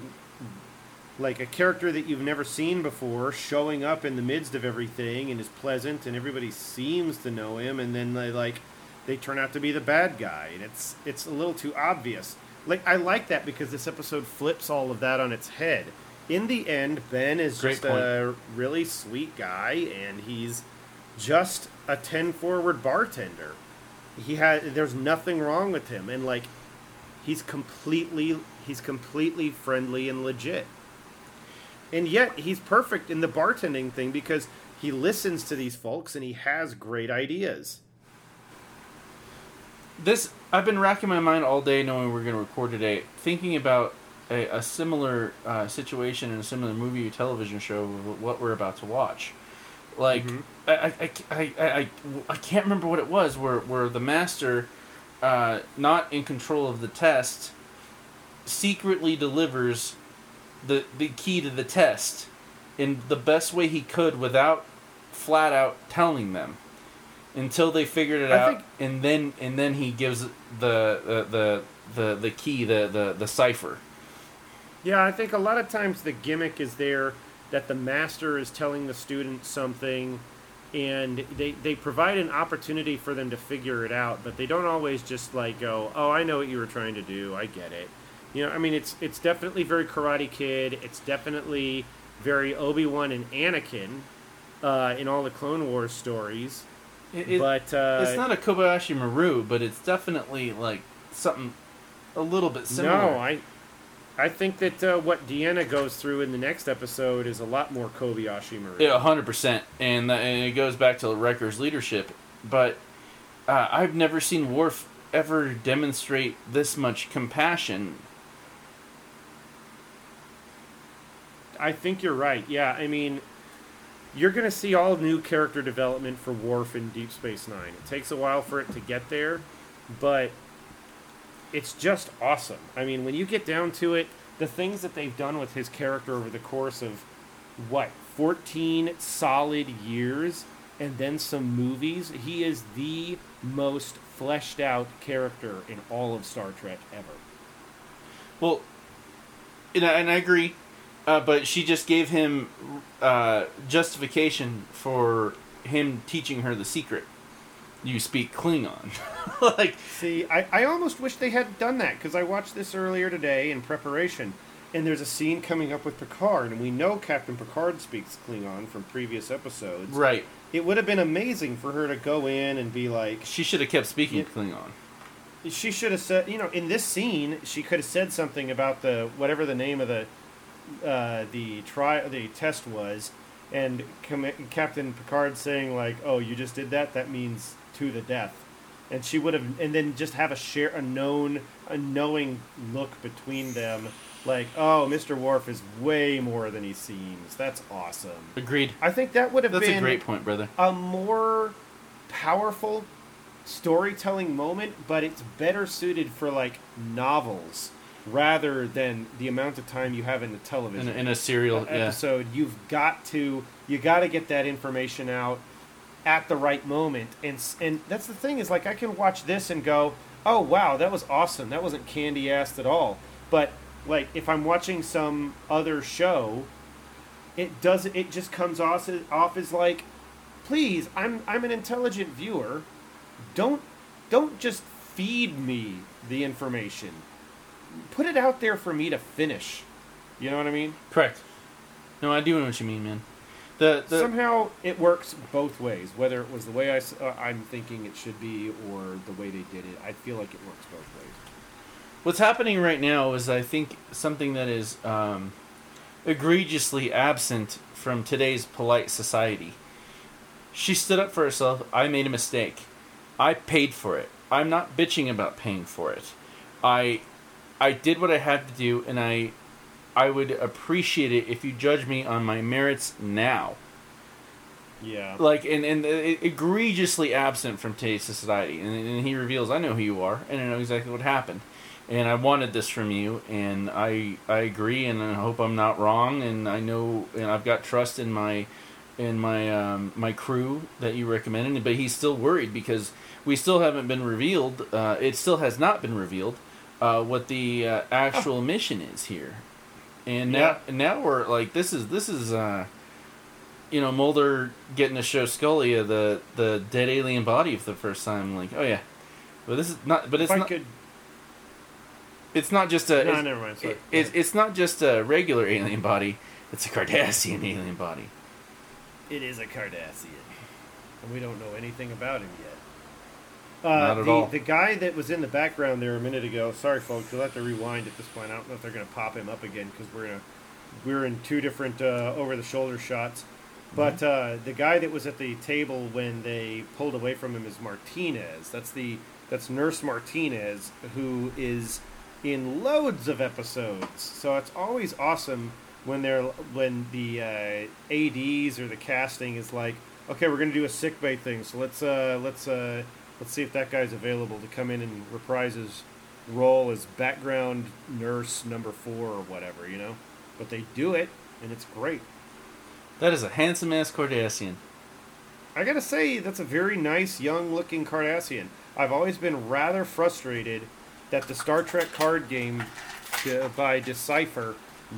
B: like a character that you've never seen before showing up in the midst of everything and is pleasant, and everybody seems to know him, and then they like they turn out to be the bad guy, and it's it's a little too obvious. Like I like that because this episode flips all of that on its head. In the end, Ben is
A: Great
B: just
A: point.
B: a really sweet guy, and he's just a 10 forward bartender. He had there's nothing wrong with him and like he's completely he's completely friendly and legit. And yet he's perfect in the bartending thing because he listens to these folks and he has great ideas.
A: This I've been racking my mind all day knowing we're going to record today, thinking about a, a similar uh, situation in a similar movie or television show what we're about to watch. Like
B: Mhm.
A: I, I, I, I, I, I can't remember what it was where where the master, uh, not in control of the test, secretly delivers the the key to the test in the best way he could without flat out telling them until they figured it
B: I
A: out
B: think-
A: and then and then he gives the the the the, the key the, the the cipher
B: Yeah, I think a lot of times the gimmick is there that the master is telling the student something and they, they provide an opportunity for them to figure it out, but they don't always just like go, Oh, I know what you were trying to do, I get it. You know, I mean it's it's definitely very Karate Kid, it's definitely very Obi Wan and Anakin, uh, in all the Clone Wars stories.
A: It- it-
B: but uh,
A: it's not a Kobayashi Maru but it's definitely like something a little bit similar
B: No, I, I think that uh, what Deanna goes through in the next episode is a lot more Kobayashi Maru.
A: Yeah, hundred percent, and and it goes back to Riker's leadership. But uh, I've never seen Worf ever demonstrate this much compassion.
B: I think you're right. Yeah, I mean, you're going to see all new character development for Worf in Deep Space Nine. It takes a while for it to get there, but it's just awesome. I mean, when you get down to it, the things that they've done with his character over the course of what 14 solid years and then some movies, he is the most fleshed out character in all of Star Trek ever.
A: Well, and I, and I agree, uh, but she just gave him uh, justification for him teaching her the secret. You speak Klingon, like
B: See, I, I almost wish they had done that because I watched this earlier today in preparation, and there's a scene coming up with Picard, and we know Captain Picard speaks Klingon from previous episodes.
A: right.
B: It would have been amazing for her to go in and be like,
A: She should have kept speaking
B: Yeah.
A: Klingon.
B: she should have said, you know, in this scene, she could have said something about the whatever the name of the uh, the try the test was, and Com- Captain Picard saying like, "Oh, you just did that. That means to the death," and she would have, and then just have a share a known a knowing look between them, like, "Oh, Mister Worf is way more than he seems. That's awesome."
A: Agreed.
B: I think that would have
A: That's
B: been
A: a great point, brother.
B: a more powerful storytelling moment, but it's better suited for like novels rather than the amount of time you have in the television
A: a, in a serial, yeah.
B: episode. You've got to you got to get that information out at the right moment, and and that's the thing is like I can watch this and go, oh wow, that was awesome. That wasn't candy assed at all. But like if I'm watching some other show, it does it just comes off as, off as like, please, I'm I'm an intelligent viewer. Don't don't just feed me the information. Put it out there for me to finish. You know what I mean?
A: Correct. No, I do know what you mean, man. The, the
B: Somehow it works both ways. Whether it was the way I, am thinking it should be or the way they did it, I feel like it works both ways.
A: what's happening right now is I think something that is um, egregiously absent from today's polite society. She stood up for herself. I made a mistake. I paid for it. I'm not bitching about paying for it. I I did what I had to do and I I would appreciate it if you judge me on my merits now.
B: Yeah.
A: like and and egregiously absent from today's society and, and he reveals i know who you are and i know exactly what happened and i wanted this from you and i i agree and i hope i'm not wrong and i know and i've got trust in my in my um, my crew that you recommended but he's still worried because we still haven't been revealed uh, it still has not been revealed uh, what the uh, actual mission is here and now
B: Yeah.
A: now we're like this is this is uh you know Mulder getting to show Scully the the dead alien body for the first time. Like, oh yeah, but this is not. But
B: If
A: it's
B: I
A: not.
B: could.
A: It's not just a.
B: No,
A: it's,
B: never mind.
A: It- it's it's not just a regular alien body. It's a Cardassian alien body.
B: It is a Cardassian, and we don't know anything about him yet. Uh,
A: Not at
B: the,
A: all.
B: The guy that was in the background there a minute ago. Sorry, folks. You'll have to rewind at this point. I don't know if they're going to pop him up again because we're we're in two different uh, over-the-shoulder shots. But uh, the guy that was at the table when they pulled away from him is Martinez. That's the that's Nurse Martinez, who is in loads of episodes. So it's always awesome when they're when the uh, ads or the casting is like, okay, we're gonna do a sick bay thing, so let's uh, let's uh, let's see if that guy's available to come in and reprise his role as background nurse number four or whatever, you know. But they do it, and it's great.
A: That is a handsome ass Cardassian.
B: I gotta say, that's a very nice, young looking Cardassian. I've always been rather frustrated that the Star Trek card game by Decipher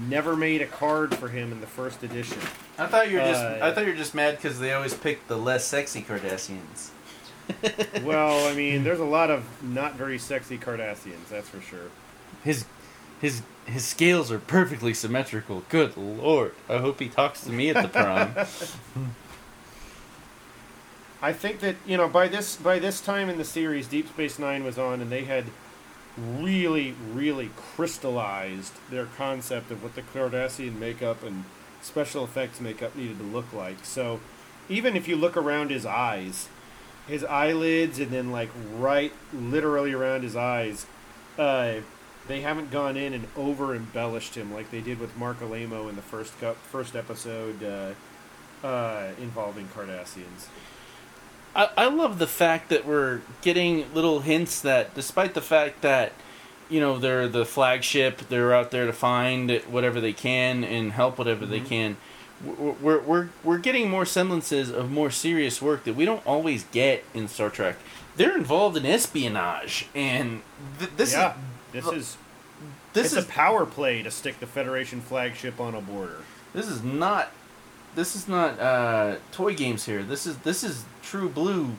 B: never made a card for him in the first edition.
A: I thought you were just
B: Uh,
A: I thought you were just mad because they always pick the less sexy Cardassians.
B: well, I mean, there's a lot of not very sexy Cardassians, that's for sure.
A: His his his scales are perfectly symmetrical. Good lord! I hope he talks to me at the prom.
B: I think that you know by this by this time in the series, Deep Space Nine was on, and they had really, really crystallized their concept of what the Cardassian makeup and special effects makeup needed to look like. So, even if you look around his eyes, his eyelids, and then like right, literally around his eyes, uh, they haven't gone in and over embellished him like they did with Marc Alaimo in the first cu- first episode uh, uh, involving Cardassians.
A: I, I love the fact that we're getting little hints that, despite the fact that, you know, they're the flagship, they're out there to find whatever they can and help whatever they can. We're, we're we're getting more semblances of more serious work that we don't always get in Star Trek. They're involved in espionage, and th- this
B: yeah,
A: is
B: this is
A: this is
B: a power play to stick the Federation flagship on a border.
A: this is not this is not uh, toy games here. This is this is true blue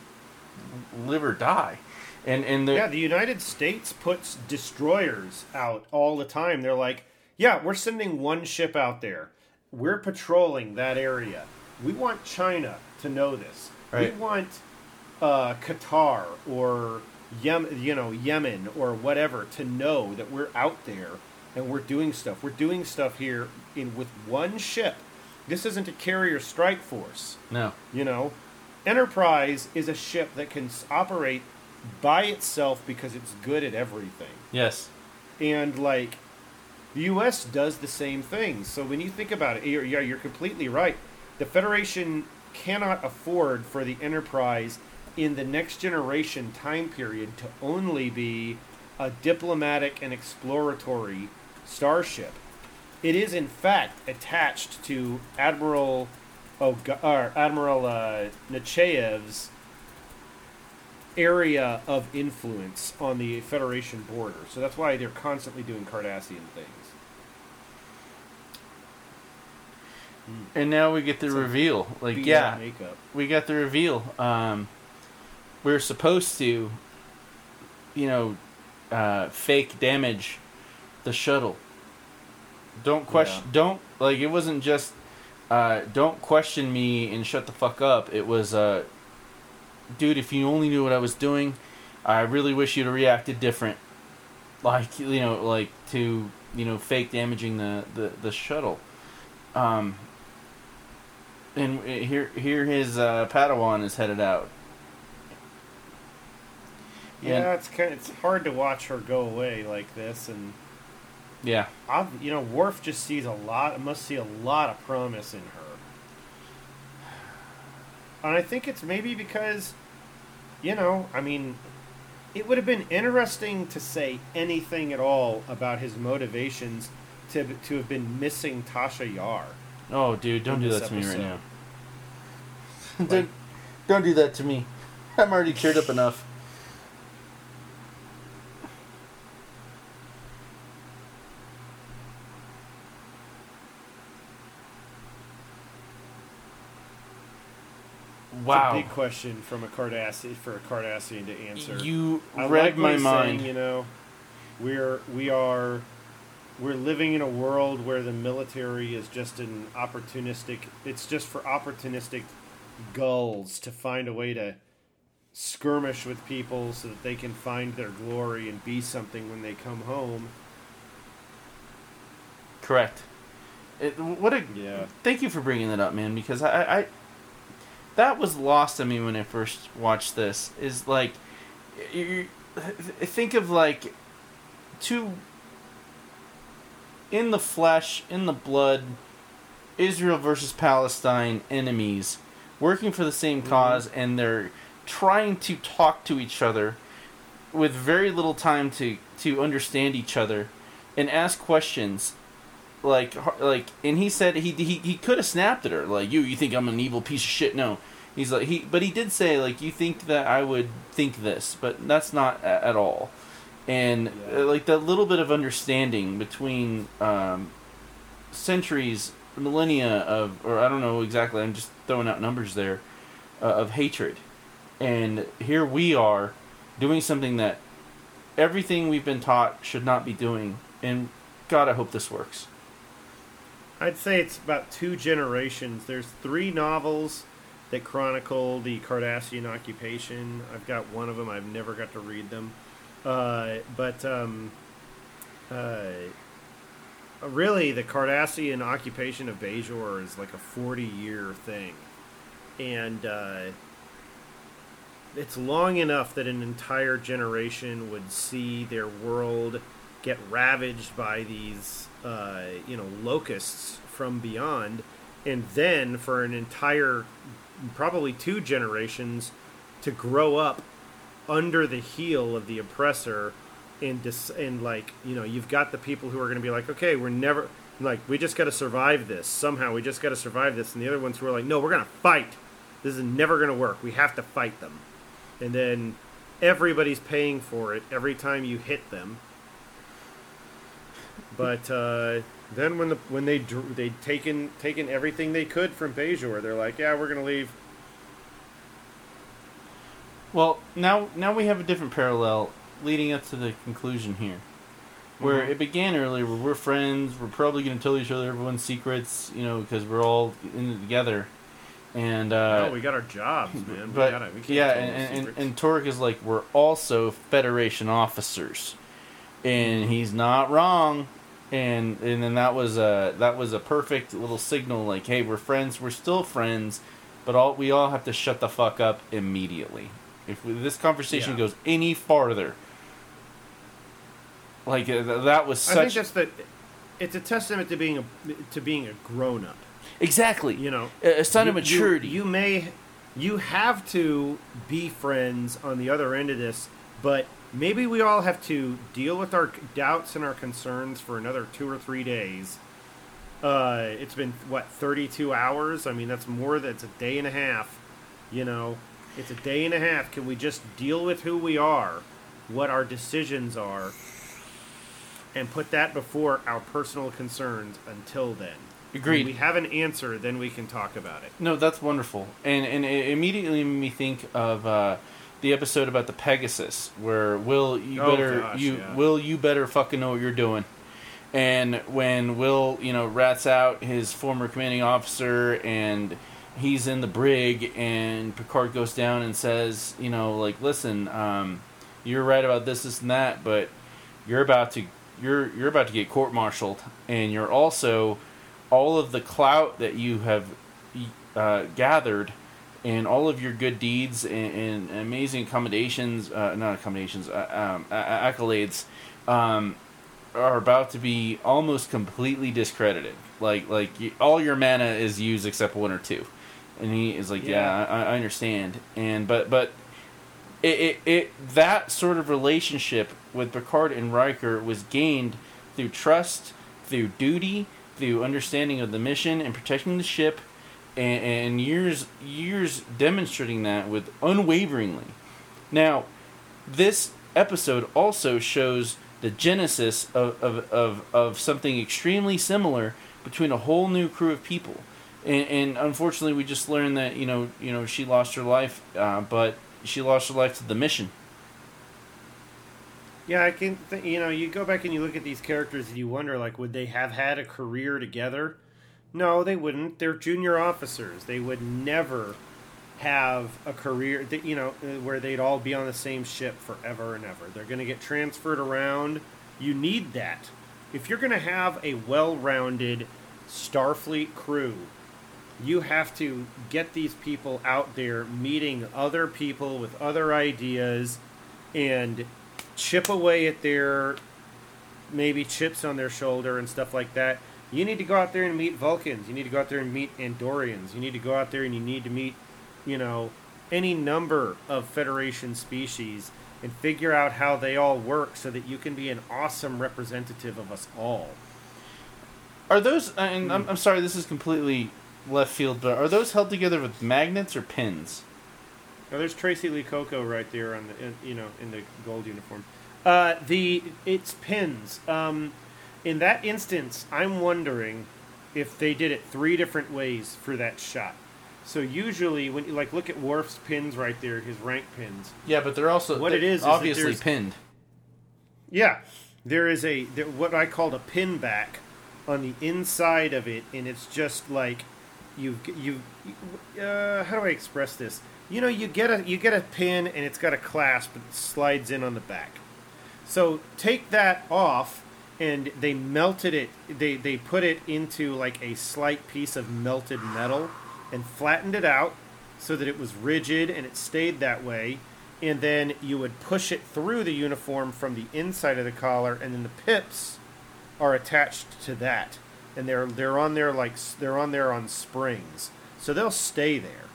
A: live or die, and and the
B: Yeah, the United States puts destroyers out all the time. They're like, yeah, we're sending one ship out there. We're patrolling that area. We want China to know this.
A: Right.
B: We want uh, Qatar or Yem- you know Yemen or whatever to know that we're out there and we're doing stuff. We're doing stuff here in with one ship. This isn't a carrier strike force.
A: no
B: You know, Enterprise is a ship that can operate by itself because it's good at everything.
A: yes
B: And like the US does the same thing. So when you think about it, you're, yeah, you're completely right. The Federation cannot afford for the Enterprise in the next generation time period to only be a diplomatic and exploratory starship. It is in fact attached to Admiral Oga- or Admiral uh, Nechaev's area of influence on the Federation border. So that's why they're constantly doing Cardassian things.
A: And now we get the
B: It's
A: reveal. Like,
B: Be
A: yeah,
B: makeup.
A: we got the reveal. Um, we're supposed to, you know, uh, fake damage the shuttle. Don't question.
B: Yeah.
A: Don't like. It wasn't just. Uh, don't question me and shut the fuck up. It was, uh, dude. If you only knew what I was doing, I really wish you'd have reacted different. Like you know, like to you know, fake damaging the the the shuttle. Um, and here, here his uh, Padawan is headed out.
B: Yeah, it's kind. It's hard to watch her go away like this, and
A: Yeah,
B: I, you know, Worf just sees a lot. Must see a lot of promise in her, and I think it's maybe because, you know, I mean, it would have been interesting to say anything at all about his motivations to to have been missing Tasha Yar.
A: Oh, dude, don't do that to me right now. don't, don't do that to me. I'm already teared up enough. Wow,
B: a big question from a Cardassian for a Cardassian to answer.
A: you
B: I
A: read
B: like
A: my mind.
B: Saying, you know, we're we are we're living in a world where the military is just an opportunistic. It's just for opportunistic gulls to find a way to skirmish with people so that they can find their glory and be something when they come home.
A: Correct. It, what a
B: Yeah.
A: thank you for bringing that up, man. Because I, I that was lost on me when I first watched this. Is like you think of like two in the flesh, in the blood, Israel versus Palestine enemies working for the same mhm. cause, and they're trying to talk to each other with very little time to to understand each other and ask questions. Like like and he said he he, he could have snapped at her like you you think I'm an evil piece of shit? No. He's like he but he did say like you think that I would think this but that's not a- at all and
B: Yeah.
A: like that little bit of understanding between um, centuries millennia of or I don't know exactly I'm just throwing out numbers there uh, of hatred and here we are doing something that everything we've been taught should not be doing and god i hope this works
B: I'd say it's about two generations. There's three novels that chronicle the Cardassian occupation. I've got one of them. I've never got to read them, uh, but um, uh, really, the Cardassian occupation of Bajor is like a 40-year thing, and uh, it's long enough that an entire generation would see their world get ravaged by these uh, you know locusts from beyond. And then for an entire probably two generations to grow up under the heel of the oppressor and dis- and like you know you've got the people who are going to be like okay we're never like we just got to survive this. Somehow we just got to survive this. And the other ones who are like no we're going to fight. This is never going to work. We have to fight them. And then everybody's paying for it every time you hit them. But uh, then when the when they dr- they'd taken taken everything they could from Bajor, they're like, yeah, we're gonna leave.
A: Well now now we have a different parallel leading up to the conclusion here where
B: Mhm.
A: it began earlier where we're friends we're probably going to tell each other everyone's secrets you know because we're all in it together and uh
B: oh, we got our jobs, man.
A: but
B: we gotta, we can't
A: yeah, and,
B: no
A: and, and, Taurik is like, we're also Federation officers, and he's not wrong, and and then that was a that was a perfect little signal, like, hey, we're friends, we're still friends, but all we all have to shut the fuck up immediately. If this conversation
B: Yeah.
A: goes any farther, like uh, that was
B: I think
A: such
B: that's the. It's a testament to being a to being a grown up.
A: exactly
B: You know,
A: a, a sign of
B: You- you-
A: maturity.
B: You, may, you have to be friends on the other end of this, but maybe we all have to deal with our doubts and our concerns for another two or three days. Uh, it's been what thirty-two hours. I mean, that's more. That's a day and a half. You know, it's a day and a half. Can we just deal with who we are, what our decisions are, and put that before our personal concerns until then?
A: Agreed.
B: When we have an answer, then we can talk about it.
A: No, that's wonderful, and and it immediately made me think of uh, the episode about the Pegasus, where Will you
B: Oh,
A: better
B: gosh,
A: you
B: yeah.
A: Will you better fucking know what you're doing, and when Will you know rats out his former commanding officer and he's in the brig and Picard goes down and says you know like listen um, you're right about this this and that but you're about to you're you're about to get court martialed and you're also all of the clout that you have uh, gathered and all of your good deeds and, and amazing accommodations uh, not accommodations uh, um, accolades um, are about to be almost completely discredited. Like like all your mana is used except one or two and he is like yeah,
B: Yeah.
A: I, I understand and but but it, it, it that sort of relationship with Picard and Riker was gained through trust, through duty, through understanding of the mission and protecting the ship, and, and years years demonstrating that with unwaveringly. Now, this episode also shows the genesis of, of, of, of something extremely similar between a whole new crew of people. And, and unfortunately, we just learned that you know you know she lost her life, uh, but she lost her life to the mission.
B: Yeah, I can. Th- you know, you go back and you look at these characters and you wonder, like, would they have had a career together? No, they wouldn't. They're junior officers. They would never have a career. You know, uh, where they'd all be on the same ship forever and ever. They're going to get transferred around. You need that if you're going to have a well-rounded Starfleet crew. You have to get these people out there meeting other people with other ideas and chip away at their maybe chips on their shoulder and stuff like that. You need to go out there and meet Vulcans. You need to go out there and meet Andorians. You need to go out there and you need to meet, you know, any number of Federation species and figure out how they all work so that you can be an awesome representative of us all.
A: Are those? And I'm, hmm. I'm sorry, this is completely left field, but are those held together with magnets or pins?
B: Now, there's Tracee Lee Cocco right there on the, in, you know, in the gold uniform. Uh, the it's pins. Um, in that instance, I'm wondering if they did it three different ways for that shot. So usually, when you like look at Worf's pins right there, his rank pins.
A: Yeah, but they're also
B: What
A: they're
B: it is is
A: obviously
B: there's-
A: pinned.
B: Yeah, there is a there, what I called a pin back on the inside of it, and it's just like you you. Uh, how do I express this? You know, you get a you get a pin, and it's got a clasp that slides in on the back. So take that off, and they melted it. They they put it into like a slight piece of melted metal, and flattened it out so that it was rigid and it stayed that way. And then you would push it through the uniform from the inside of the collar, and then the pips are attached to that, and they're they're on there like they're on there on springs, so they'll stay there.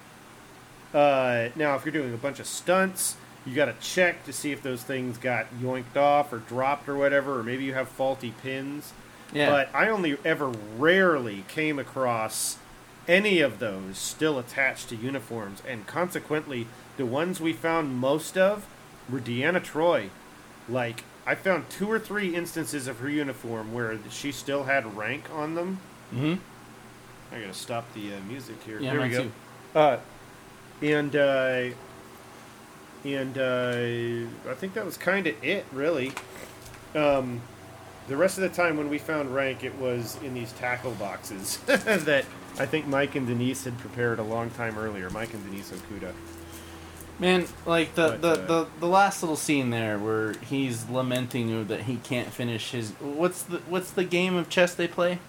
B: Uh, now, if you're doing a bunch of stunts, you got to check to see if those things got yoinked off or dropped or whatever, or maybe you have faulty pins.
A: Yeah.
B: But I only ever rarely came across any of those still attached to uniforms, and consequently, the ones we found most of were Deanna Troi. Like, I found two or three instances of her uniform where she still had rank on them.
A: Mm-hmm.
B: I gotta stop the uh, music here.
A: Yeah,
B: there we go. Uh, and uh, and uh, I think that was kind of it, really. Um, the rest of the time when we found rank, it was in these tackle boxes that I think Mike and Denise had prepared a long time earlier. Mike and Denise Okuda.
A: Man, like the,
B: But,
A: the,
B: uh,
A: the, the last little scene there where he's lamenting that he can't finish his what's the what's the game of chess they play?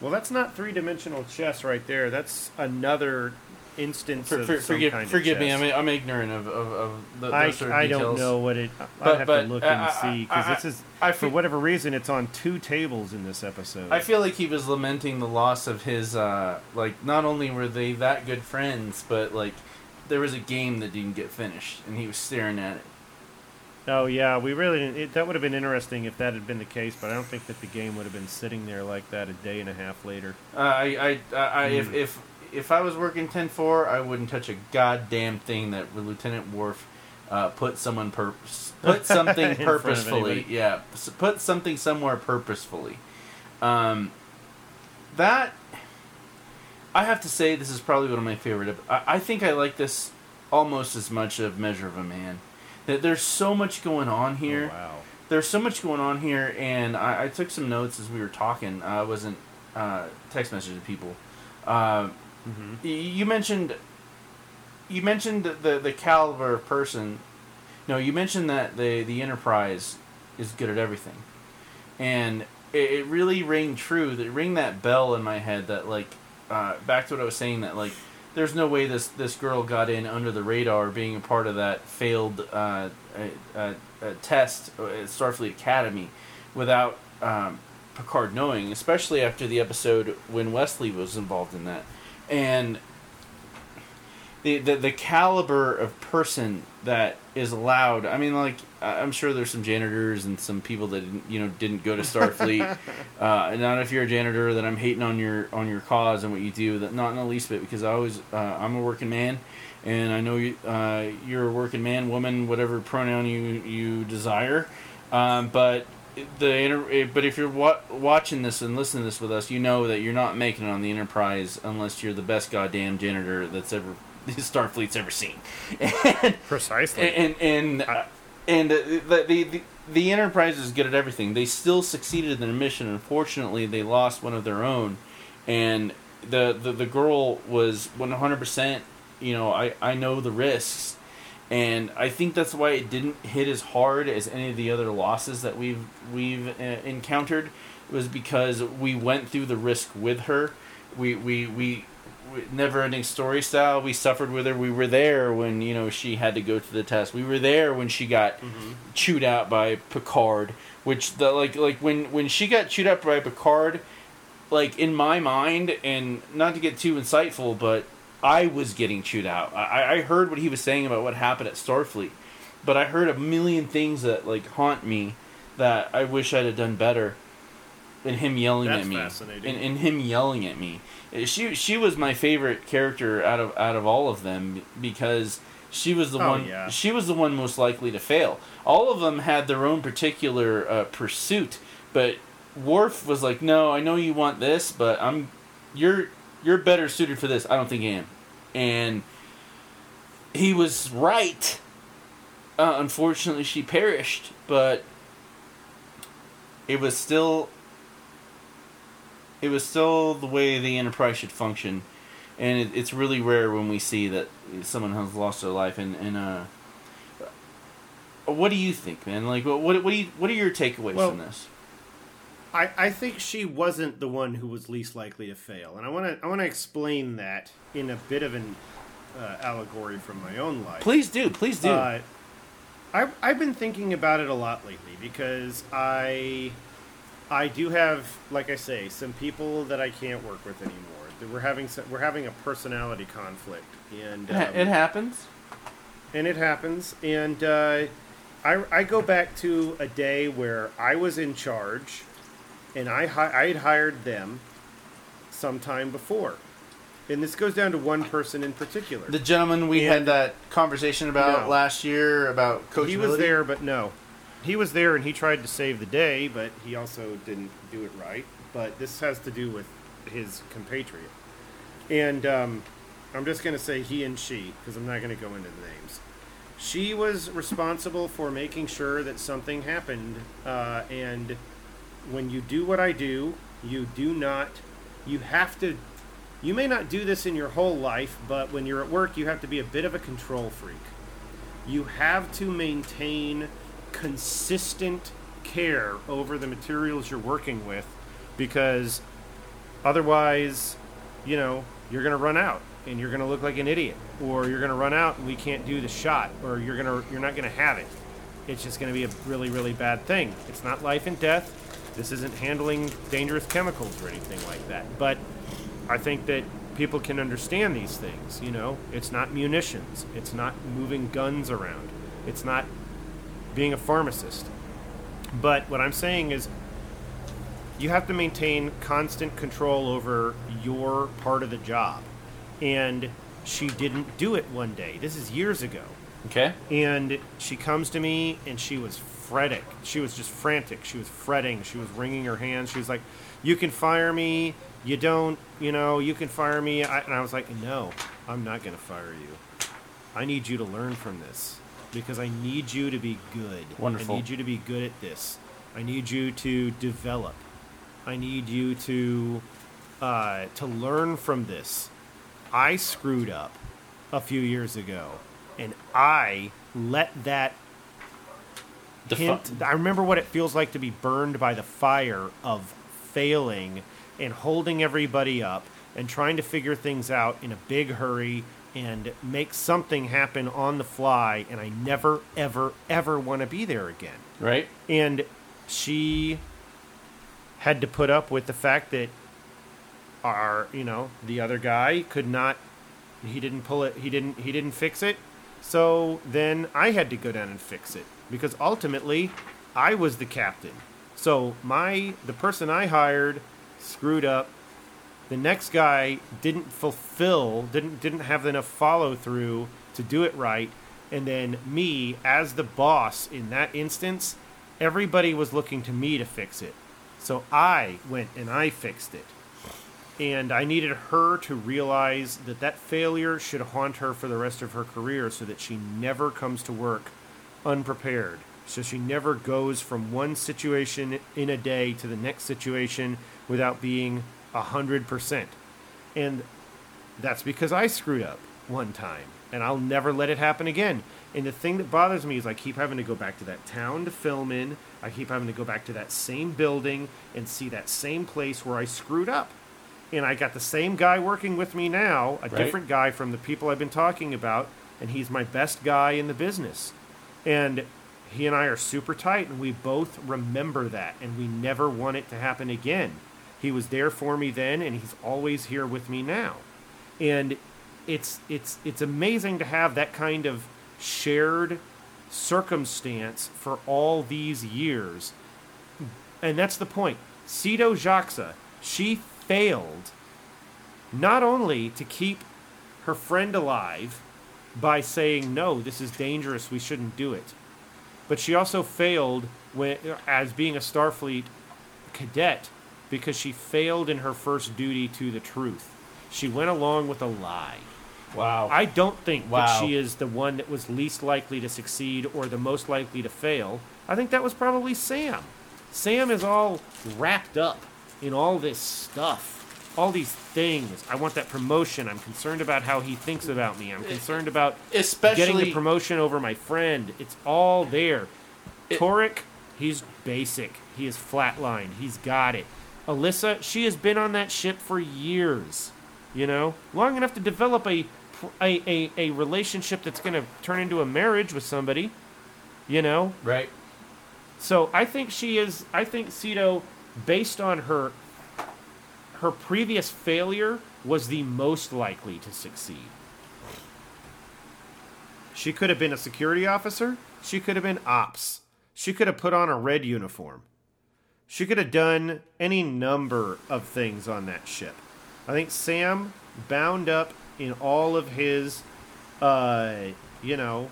B: Well, that's not three dimensional chess right there. That's another instance
A: For,
B: of
A: for,
B: some
A: forgive
B: kind of
A: forgive me. I'm, I'm ignorant of, of, of the,
B: I,
A: sort of
B: I don't know what it. I'd have
A: but,
B: to look
A: uh,
B: and
A: I-
B: see because this is
A: I
B: for whatever reason it's on two tables in this episode.
A: I feel like he was lamenting the loss of his uh, like not only were they that good friends, but like there was a game that didn't get finished, and he was staring at it.
B: oh yeah, we really didn't, it, that would have been interesting if that had been the case, but I don't think that the game would have been sitting there like that a day and a half later.
A: Uh, I, I, I, I if,
B: Hmm.
A: if if I was working 10-4, I wouldn't touch a goddamn thing that Lieutenant Worf uh, put someone pur- put something
B: In front of
A: purposefully. Yeah, put something somewhere purposefully. Um, that I have to say, this is probably one of my favorite. I, I think I like this almost as much of Measure of a Man. That there's so much going on here
B: Oh, wow.
A: there's so much going on here, and I, I took some notes as we were talking. I wasn't uh, text messaging people. Uh,
B: hmm
A: y- you mentioned you mentioned the the caliber of person. No, you mentioned that the the Enterprise is good at everything, and it, it really rang true. That rang that bell in my head. That like uh, back to what I was saying. That like there's no way this this girl got in under the radar, being a part of that failed uh, test at Starfleet Academy, without um, Picard knowing. Especially after the episode when Wesley was involved in that, and the, the the caliber of person that is allowed. I mean, like I'm sure there's some janitors and some people that didn't, you know didn't go to Starfleet. uh, and not if you're a janitor that I'm hating on your on your cause and what you do. That not in the least bit because I always uh, I'm a working man, and I know you uh, you're a working man, woman, whatever pronoun you you desire. Um, but the inter- but if you're wa- watching this and listening to this with us, you know that you're not making it on the Enterprise unless you're the best goddamn janitor that's ever Starfleet's ever seen. and
B: Precisely.
A: and and uh, and uh, the, the the the Enterprise is good at everything. They still succeeded in their mission. Unfortunately, they lost one of their own, and the the, the girl was one hundred percent. You know, I I know the risks, and I think that's why it didn't hit as hard as any of the other losses that we've we've uh, encountered. Was because we went through the risk with her. We we we never ending story style. We suffered with her. We were there when you know she had to go to the test. We were there when she got
B: Mm-hmm.
A: chewed out by Picard. Which the like like when when she got chewed out by Picard, like in my mind, and not to get too insightful, but I was getting chewed out. I, I heard what he was saying about what happened at Starfleet, but I heard a million things that like haunt me that I wish I'd have done better. And him yelling
B: That's
A: at me,
B: fascinating.
A: and, and him yelling at me. She she was my favorite character out of out of all of them because she was the
B: Oh,
A: one.
B: yeah.
A: She was the one most likely to fail. All of them had their own particular uh, pursuit, but Worf was like, "No, I know you want this, but I'm you're you're better suited for this. I don't think I am," and he was right. Uh, unfortunately, she perished, but it was still it was still the way the enterprise should function. And it, it's really rare when we see that someone has lost their life. And, and uh what do you think man? Like what what, what do you what are your takeaways
B: Well-
A: from this?
B: I, I think she wasn't the one who was least likely to fail, and I want to I want to explain that in a bit of an uh, allegory from my own life.
A: please do please do.
B: Uh, I've, I've been thinking about it a lot lately because I I do have, like I say, some people that I can't work with anymore. We're having some, we're having a personality conflict, and
A: it,
B: um,
A: it happens
B: and it happens. And uh, I I go back to a day where I was in charge, and I hi- I had hired them sometime before. And this goes down to one person in particular.
A: the gentleman we
B: And-
A: had that conversation about
B: No.
A: last year about coachability
B: He was there, but no. He was there and he tried to save the day, but he also didn't do it right. But this has to do with his compatriot. And um, I'm just going to say he and she, because I'm not going to go into the names. She was responsible for making sure that something happened. Uh, and when you do what I do, you do not, you have to, you may not do this in your whole life, but when you're at work, you have to be a bit of a control freak you have to maintain consistent care over the materials you're working with because otherwise, you know, you're going to run out and you're going to look like an idiot or you're going to run out and we can't do the shot or you're going to you're not going to have it. It's just going to be a really really bad thing. It's not life and death. This isn't handling dangerous chemicals or anything like that. But I think that people can understand these things. You know, it's not munitions. It's not moving guns around. It's not being a pharmacist. But what I'm saying is, you have to maintain constant control over your part of the job. And she didn't do it one day. This is years ago.
A: okay
B: And she comes to me and she was fretting. She was just frantic. She was fretting. She was wringing her hands. She was like, You can fire me. You don't, you know, you can fire me. I, and I was like, No, I'm not going to fire you. I need you to learn from this because I need you to be good.
A: Wonderful.
B: I need you to be good at this. I need you to develop. I need you to uh, to learn from this. I screwed up a few years ago, and I let that
A: Defi-
B: hint. I remember what it feels like to be burned by the fire of failing and holding everybody up and trying to figure things out in a big hurry and make something happen on the fly. And I never, ever, ever want to be there again.
A: right
B: And she had to put up with the fact that our, you know, the other guy could not he didn't pull it he didn't he didn't fix it. So then I had to go down and fix it because ultimately I was the captain. So my the person I hired screwed up. The next guy didn't fulfill, didn't didn't have enough follow through to do it right, and then me as the boss in that instance, everybody was looking to me to fix it. So I went and I fixed it. And I needed her to realize that that failure should haunt her for the rest of her career so that she never comes to work unprepared. So she never goes from one situation in a day to the next situation without being 100%. And that's because I screwed up one time, and I'll never let it happen again. And the thing that bothers me is I keep having to go back to that town to film in. I keep having to go back to that same building and see that same place where I screwed up. and I got the same guy working with me now, a
A: Right.
B: different guy from the people I've been talking about, and he's my best guy in the business. And he and I are super tight, and we both remember that, and we never want it to happen again. He was there for me then, and he's always here with me now. And it's it's it's amazing to have that kind of shared circumstance for all these years. And that's the point. Sito Jaxa, she failed not only to keep her friend alive by saying, no, this is dangerous, we shouldn't do it, but she also failed when, as being a Starfleet cadet because she failed in her first duty to the truth. She went along with a lie.
A: Wow.
B: I don't think
A: Wow.
B: that she is the one that was least likely to succeed or the most likely to fail. I think that was probably Sam. Sam is all wrapped up in all this stuff, all these things. I want that promotion. I'm concerned about how he thinks about me. I'm concerned about
A: Especially
B: getting the promotion over my friend. It's all there.
A: It-
B: Taurik, he's basic. He is flatlined. He's got it. Alyssa, she has been on that ship for years. You know, long enough to develop a a, a, a relationship that's going to turn into a marriage with somebody. You know,
A: right.
B: so I think she is. I think Sito, based on her her previous failure, was the most likely to succeed. She could have been a security officer. She could have been ops. She could have put on a red uniform. She could have done any number of things on that ship. I think Sam, bound up in all of his, uh, you know,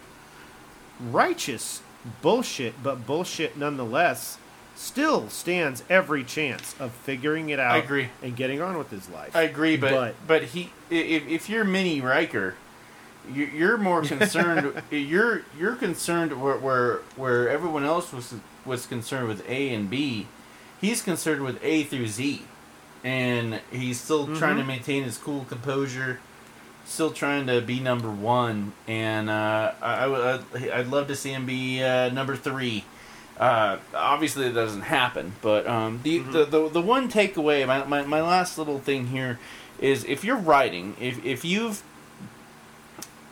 B: righteous bullshit, but bullshit nonetheless, still stands every chance of figuring it out
A: I agree.
B: and getting on with his life.
A: I agree, but
B: But-
A: but, he if, if you're Mini Riker, you- you're more concerned. you're you're concerned where, where where everyone else was was concerned with A and B. He's concerned with A through Z, and he's still trying to
B: Mm-hmm.
A: maintain his cool composure. Still trying to be number one, and uh, I, I would I'd, I'd love to see him be uh, number three. Uh, obviously, that doesn't happen. But um, the, the, the the one takeaway, my, my, my last little thing here, is if you're writing, if if you've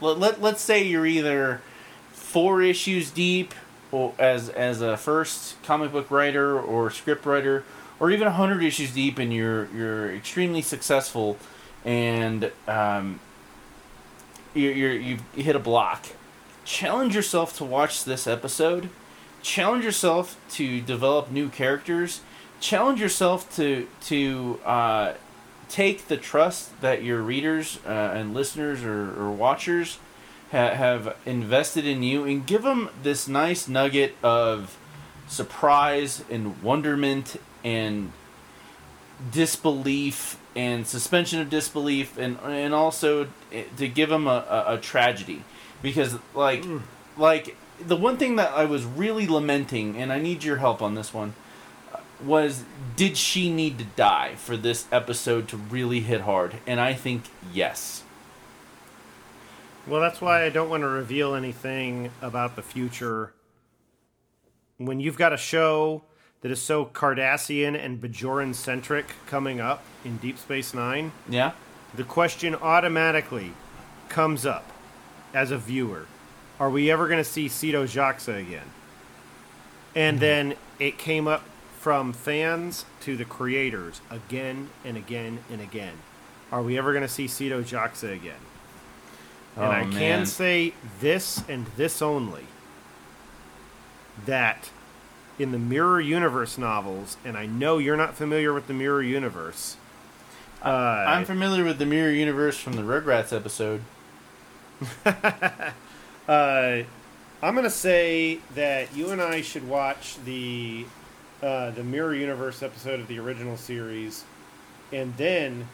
A: let, let let's say you're either four issues deep, or as as a first comic book writer or script writer, or even hundred issues deep, and you're you're extremely successful, and um, you're, you're you've hit a block. Challenge yourself to watch this episode. Challenge yourself to develop new characters. Challenge yourself to to uh, take the trust that your readers uh, and listeners or, or watchers ha- have invested in you, and give them this nice nugget of surprise and wonderment and disbelief and suspension of disbelief and and also to give them a, a, a tragedy. Because like like the one thing that I was really lamenting and I need your help on this one uh, was did she need to die for this episode to really hit hard? And I think yes
B: Well, that's why I don't want to reveal anything about the future. When you've got a show that is so Cardassian and Bajoran centric coming up in Deep Space Nine,
A: yeah
B: the question automatically comes up as a viewer Are we ever going to see Sito Jaxa again? And mm-hmm. then it came up from fans to the creators again and again and again. Are we ever going to see Sito Jaxa again? And
A: Oh,
B: I
A: man.
B: can say this and this only that in the Mirror Universe novels, and I know you're not familiar with the Mirror Universe. Uh,
A: I'm familiar with the Mirror Universe from the Rugrats episode
B: uh, I'm gonna say that you and I should watch the uh, the Mirror Universe episode of the original series, and then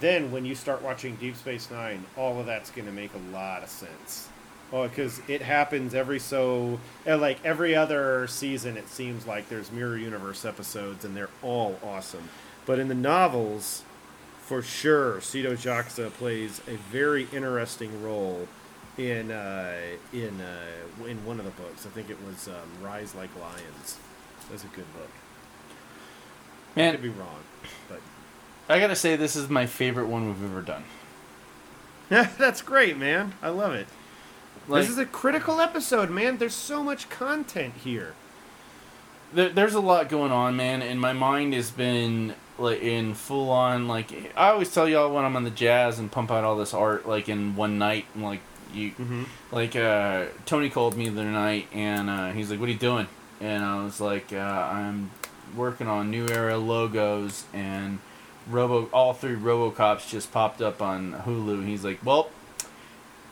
B: then when you start watching Deep Space Nine, all of that's gonna make a lot of sense. Oh, because it happens every so uh, like every other season. It seems like there's Mirror Universe episodes, and they're all awesome. But in the novels, for sure, Sito Jaxa plays a very interesting role in uh, in uh, in one of the books. I think it was um, Rise Like Lions. That's a good book. I could be wrong, but
A: I gotta say, this is my favorite one we've ever done.
B: Yeah, That's great, man. I love it.
A: Like,
B: this is a critical episode, man. There's so much content here.
A: there, there's a lot going on, man, and my mind has been like in full on like I always tell y'all when I'm on the jazz and pump out all this art like in one night and like you
B: Mm-hmm.
A: like uh Tony called me the other night and uh he's like what are you doing and I was like uh I'm working on new era logos and Robo all three RoboCops just popped up on Hulu he's like well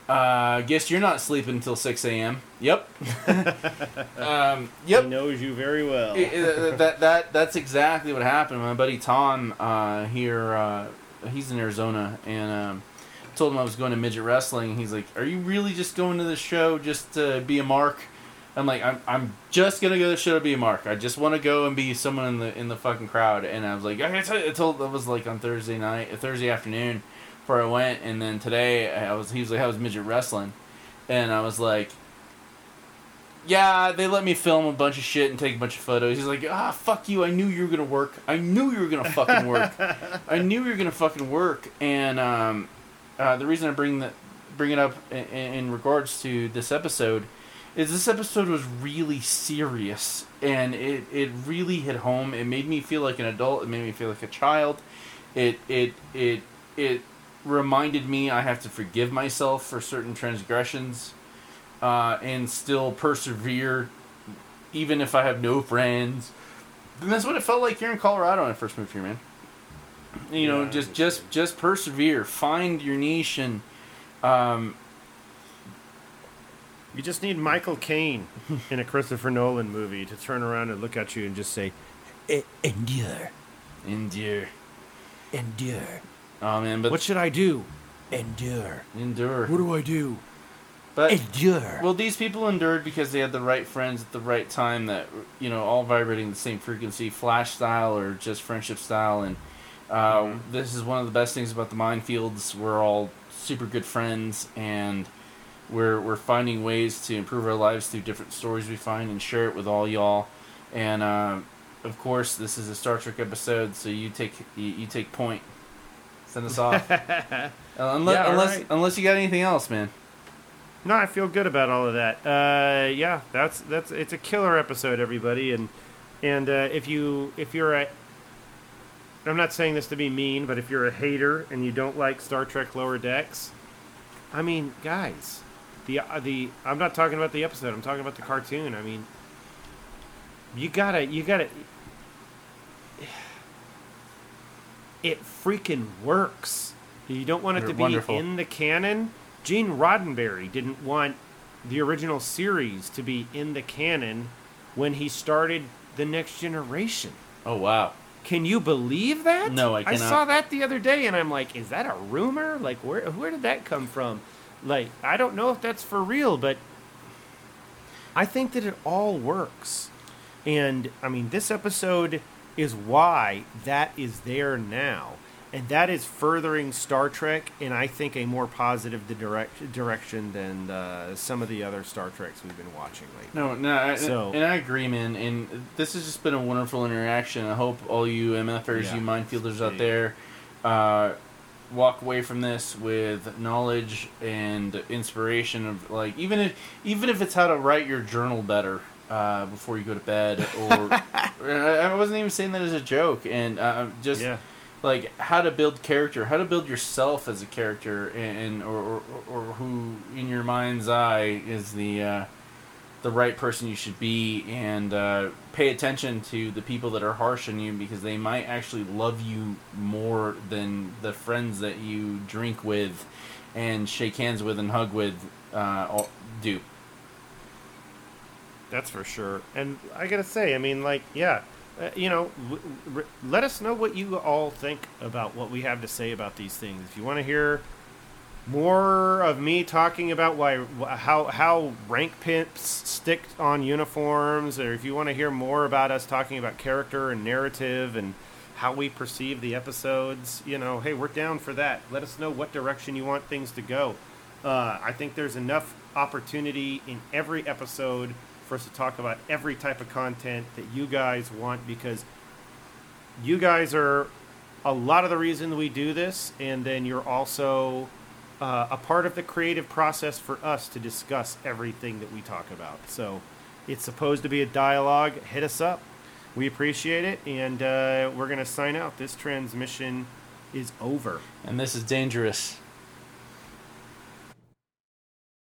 A: uh guess you're not sleeping until 6 a.m. Yep. um, yep.
B: He knows you very well.
A: It- it- that that that's exactly what happened. My buddy Tom uh, here, uh, he's in Arizona, and um, told him I was going to midget wrestling. He's like, "Are you really just going to the show just to be a mark?" I'm like, "I'm I'm just gonna go to the show to be a mark. I just want to go and be someone in the in the fucking crowd." And I was like, "I I told that was like on Thursday night, Thursday afternoon, before I went, and then today I was he was like, "I was midget wrestling," and I was like yeah, they let me film a bunch of shit and take a bunch of photos. He's like, ah, fuck you. I knew you were gonna work. I knew you were gonna fucking work. I knew you were gonna fucking work. And um, uh, the reason I bring that bring it up in, in regards to this episode is this episode was really serious and it, it really hit home. It made me feel like an adult. It made me feel like a child. It it it it reminded me I have to forgive myself for certain transgressions uh, and still persevere, even if I have no friends. And that's what it felt like here in Colorado when I first moved here, man. You know,
B: Yeah,
A: just just just persevere, find your niche, and um,
B: You just need Michael Caine in a Christopher Nolan movie to turn around and look at you and just say, "E- "Endure,
A: endure.
B: endure."
A: Oh man, but
B: What should I do? Endure.
A: endure.
B: What do I do?
A: But
B: Endure.
A: well, these people endured because they had the right friends at the right time that you know all vibrating the same frequency, flash style or just friendship style. And uh,
B: Mhm.
A: this is one of the best things about the minefields. We're all super good friends, and we're we're finding ways to improve our lives through different stories we find and share it with all y'all. And uh, of course, this is a Star Trek episode, so you take you, you take point. Send us off. Uh, unless
B: Yeah,
A: unless
B: right.
A: unless you got anything else, man.
B: No, I feel good about all of that. Uh, yeah, that's that's it's a killer episode, everybody, and and uh, if you if you're a I'm not saying this to be mean, but if you're a hater and you don't like Star Trek Lower Decks, I mean, guys, the uh, the I'm not talking about the episode. I'm talking about the cartoon. I mean, you gotta you gotta. It freaking works. You don't want it
A: They're
B: to be
A: wonderful.
B: in the canon. Gene Roddenberry didn't want the original series to be in the canon when he started the next generation.
A: Oh wow.
B: Can you believe that?
A: No, I
B: I saw that the other day, and I'm like, is that a rumor? Like, where where did that come from? Like, I don't know if that's for real, but I think that it all works. And I mean, this episode is why that is there now, and that is furthering Star Trek, in, I think a more positive di- direct, direction than uh, some of the other Star Treks we've been watching lately.
A: No, no, I,
B: So-
A: and I agree, man. And this has just been a wonderful interaction. I hope all you MFers,
B: Yeah.
A: you minefielders out there, uh, walk away from this with knowledge and inspiration of like even if even if it's how to write your journal better uh, before you go to bed, or I wasn't even saying that as a joke, and uh, just
B: Yeah.
A: like how to build character, how to build yourself as a character, and or or, or who in your mind's eye is the uh, the right person you should be, and uh, pay attention to the people that are harsh on you because they might actually love you more than the friends that you drink with, and shake hands with and hug with uh, do.
B: That's for sure. And I gotta say, I mean, like, yeah, uh, you know, w- r- let us know what you all think about what we have to say about these things. If you want to hear more of me talking about why how how rank pimps stick on uniforms, or if you want to hear more about us talking about character and narrative and how we perceive the episodes, you know, hey, we're down for that. Let us know what direction you want things to go. Uh, I think there's enough opportunity in every episode for us to talk about every type of content that you guys want because you guys are a lot of the reason we do this, and then you're also uh, a part of the creative process for us to discuss everything that we talk about. So it's supposed to be a dialogue. Hit us up. We appreciate it, and uh, we're going to sign out. This transmission is over.
A: And this is dangerous.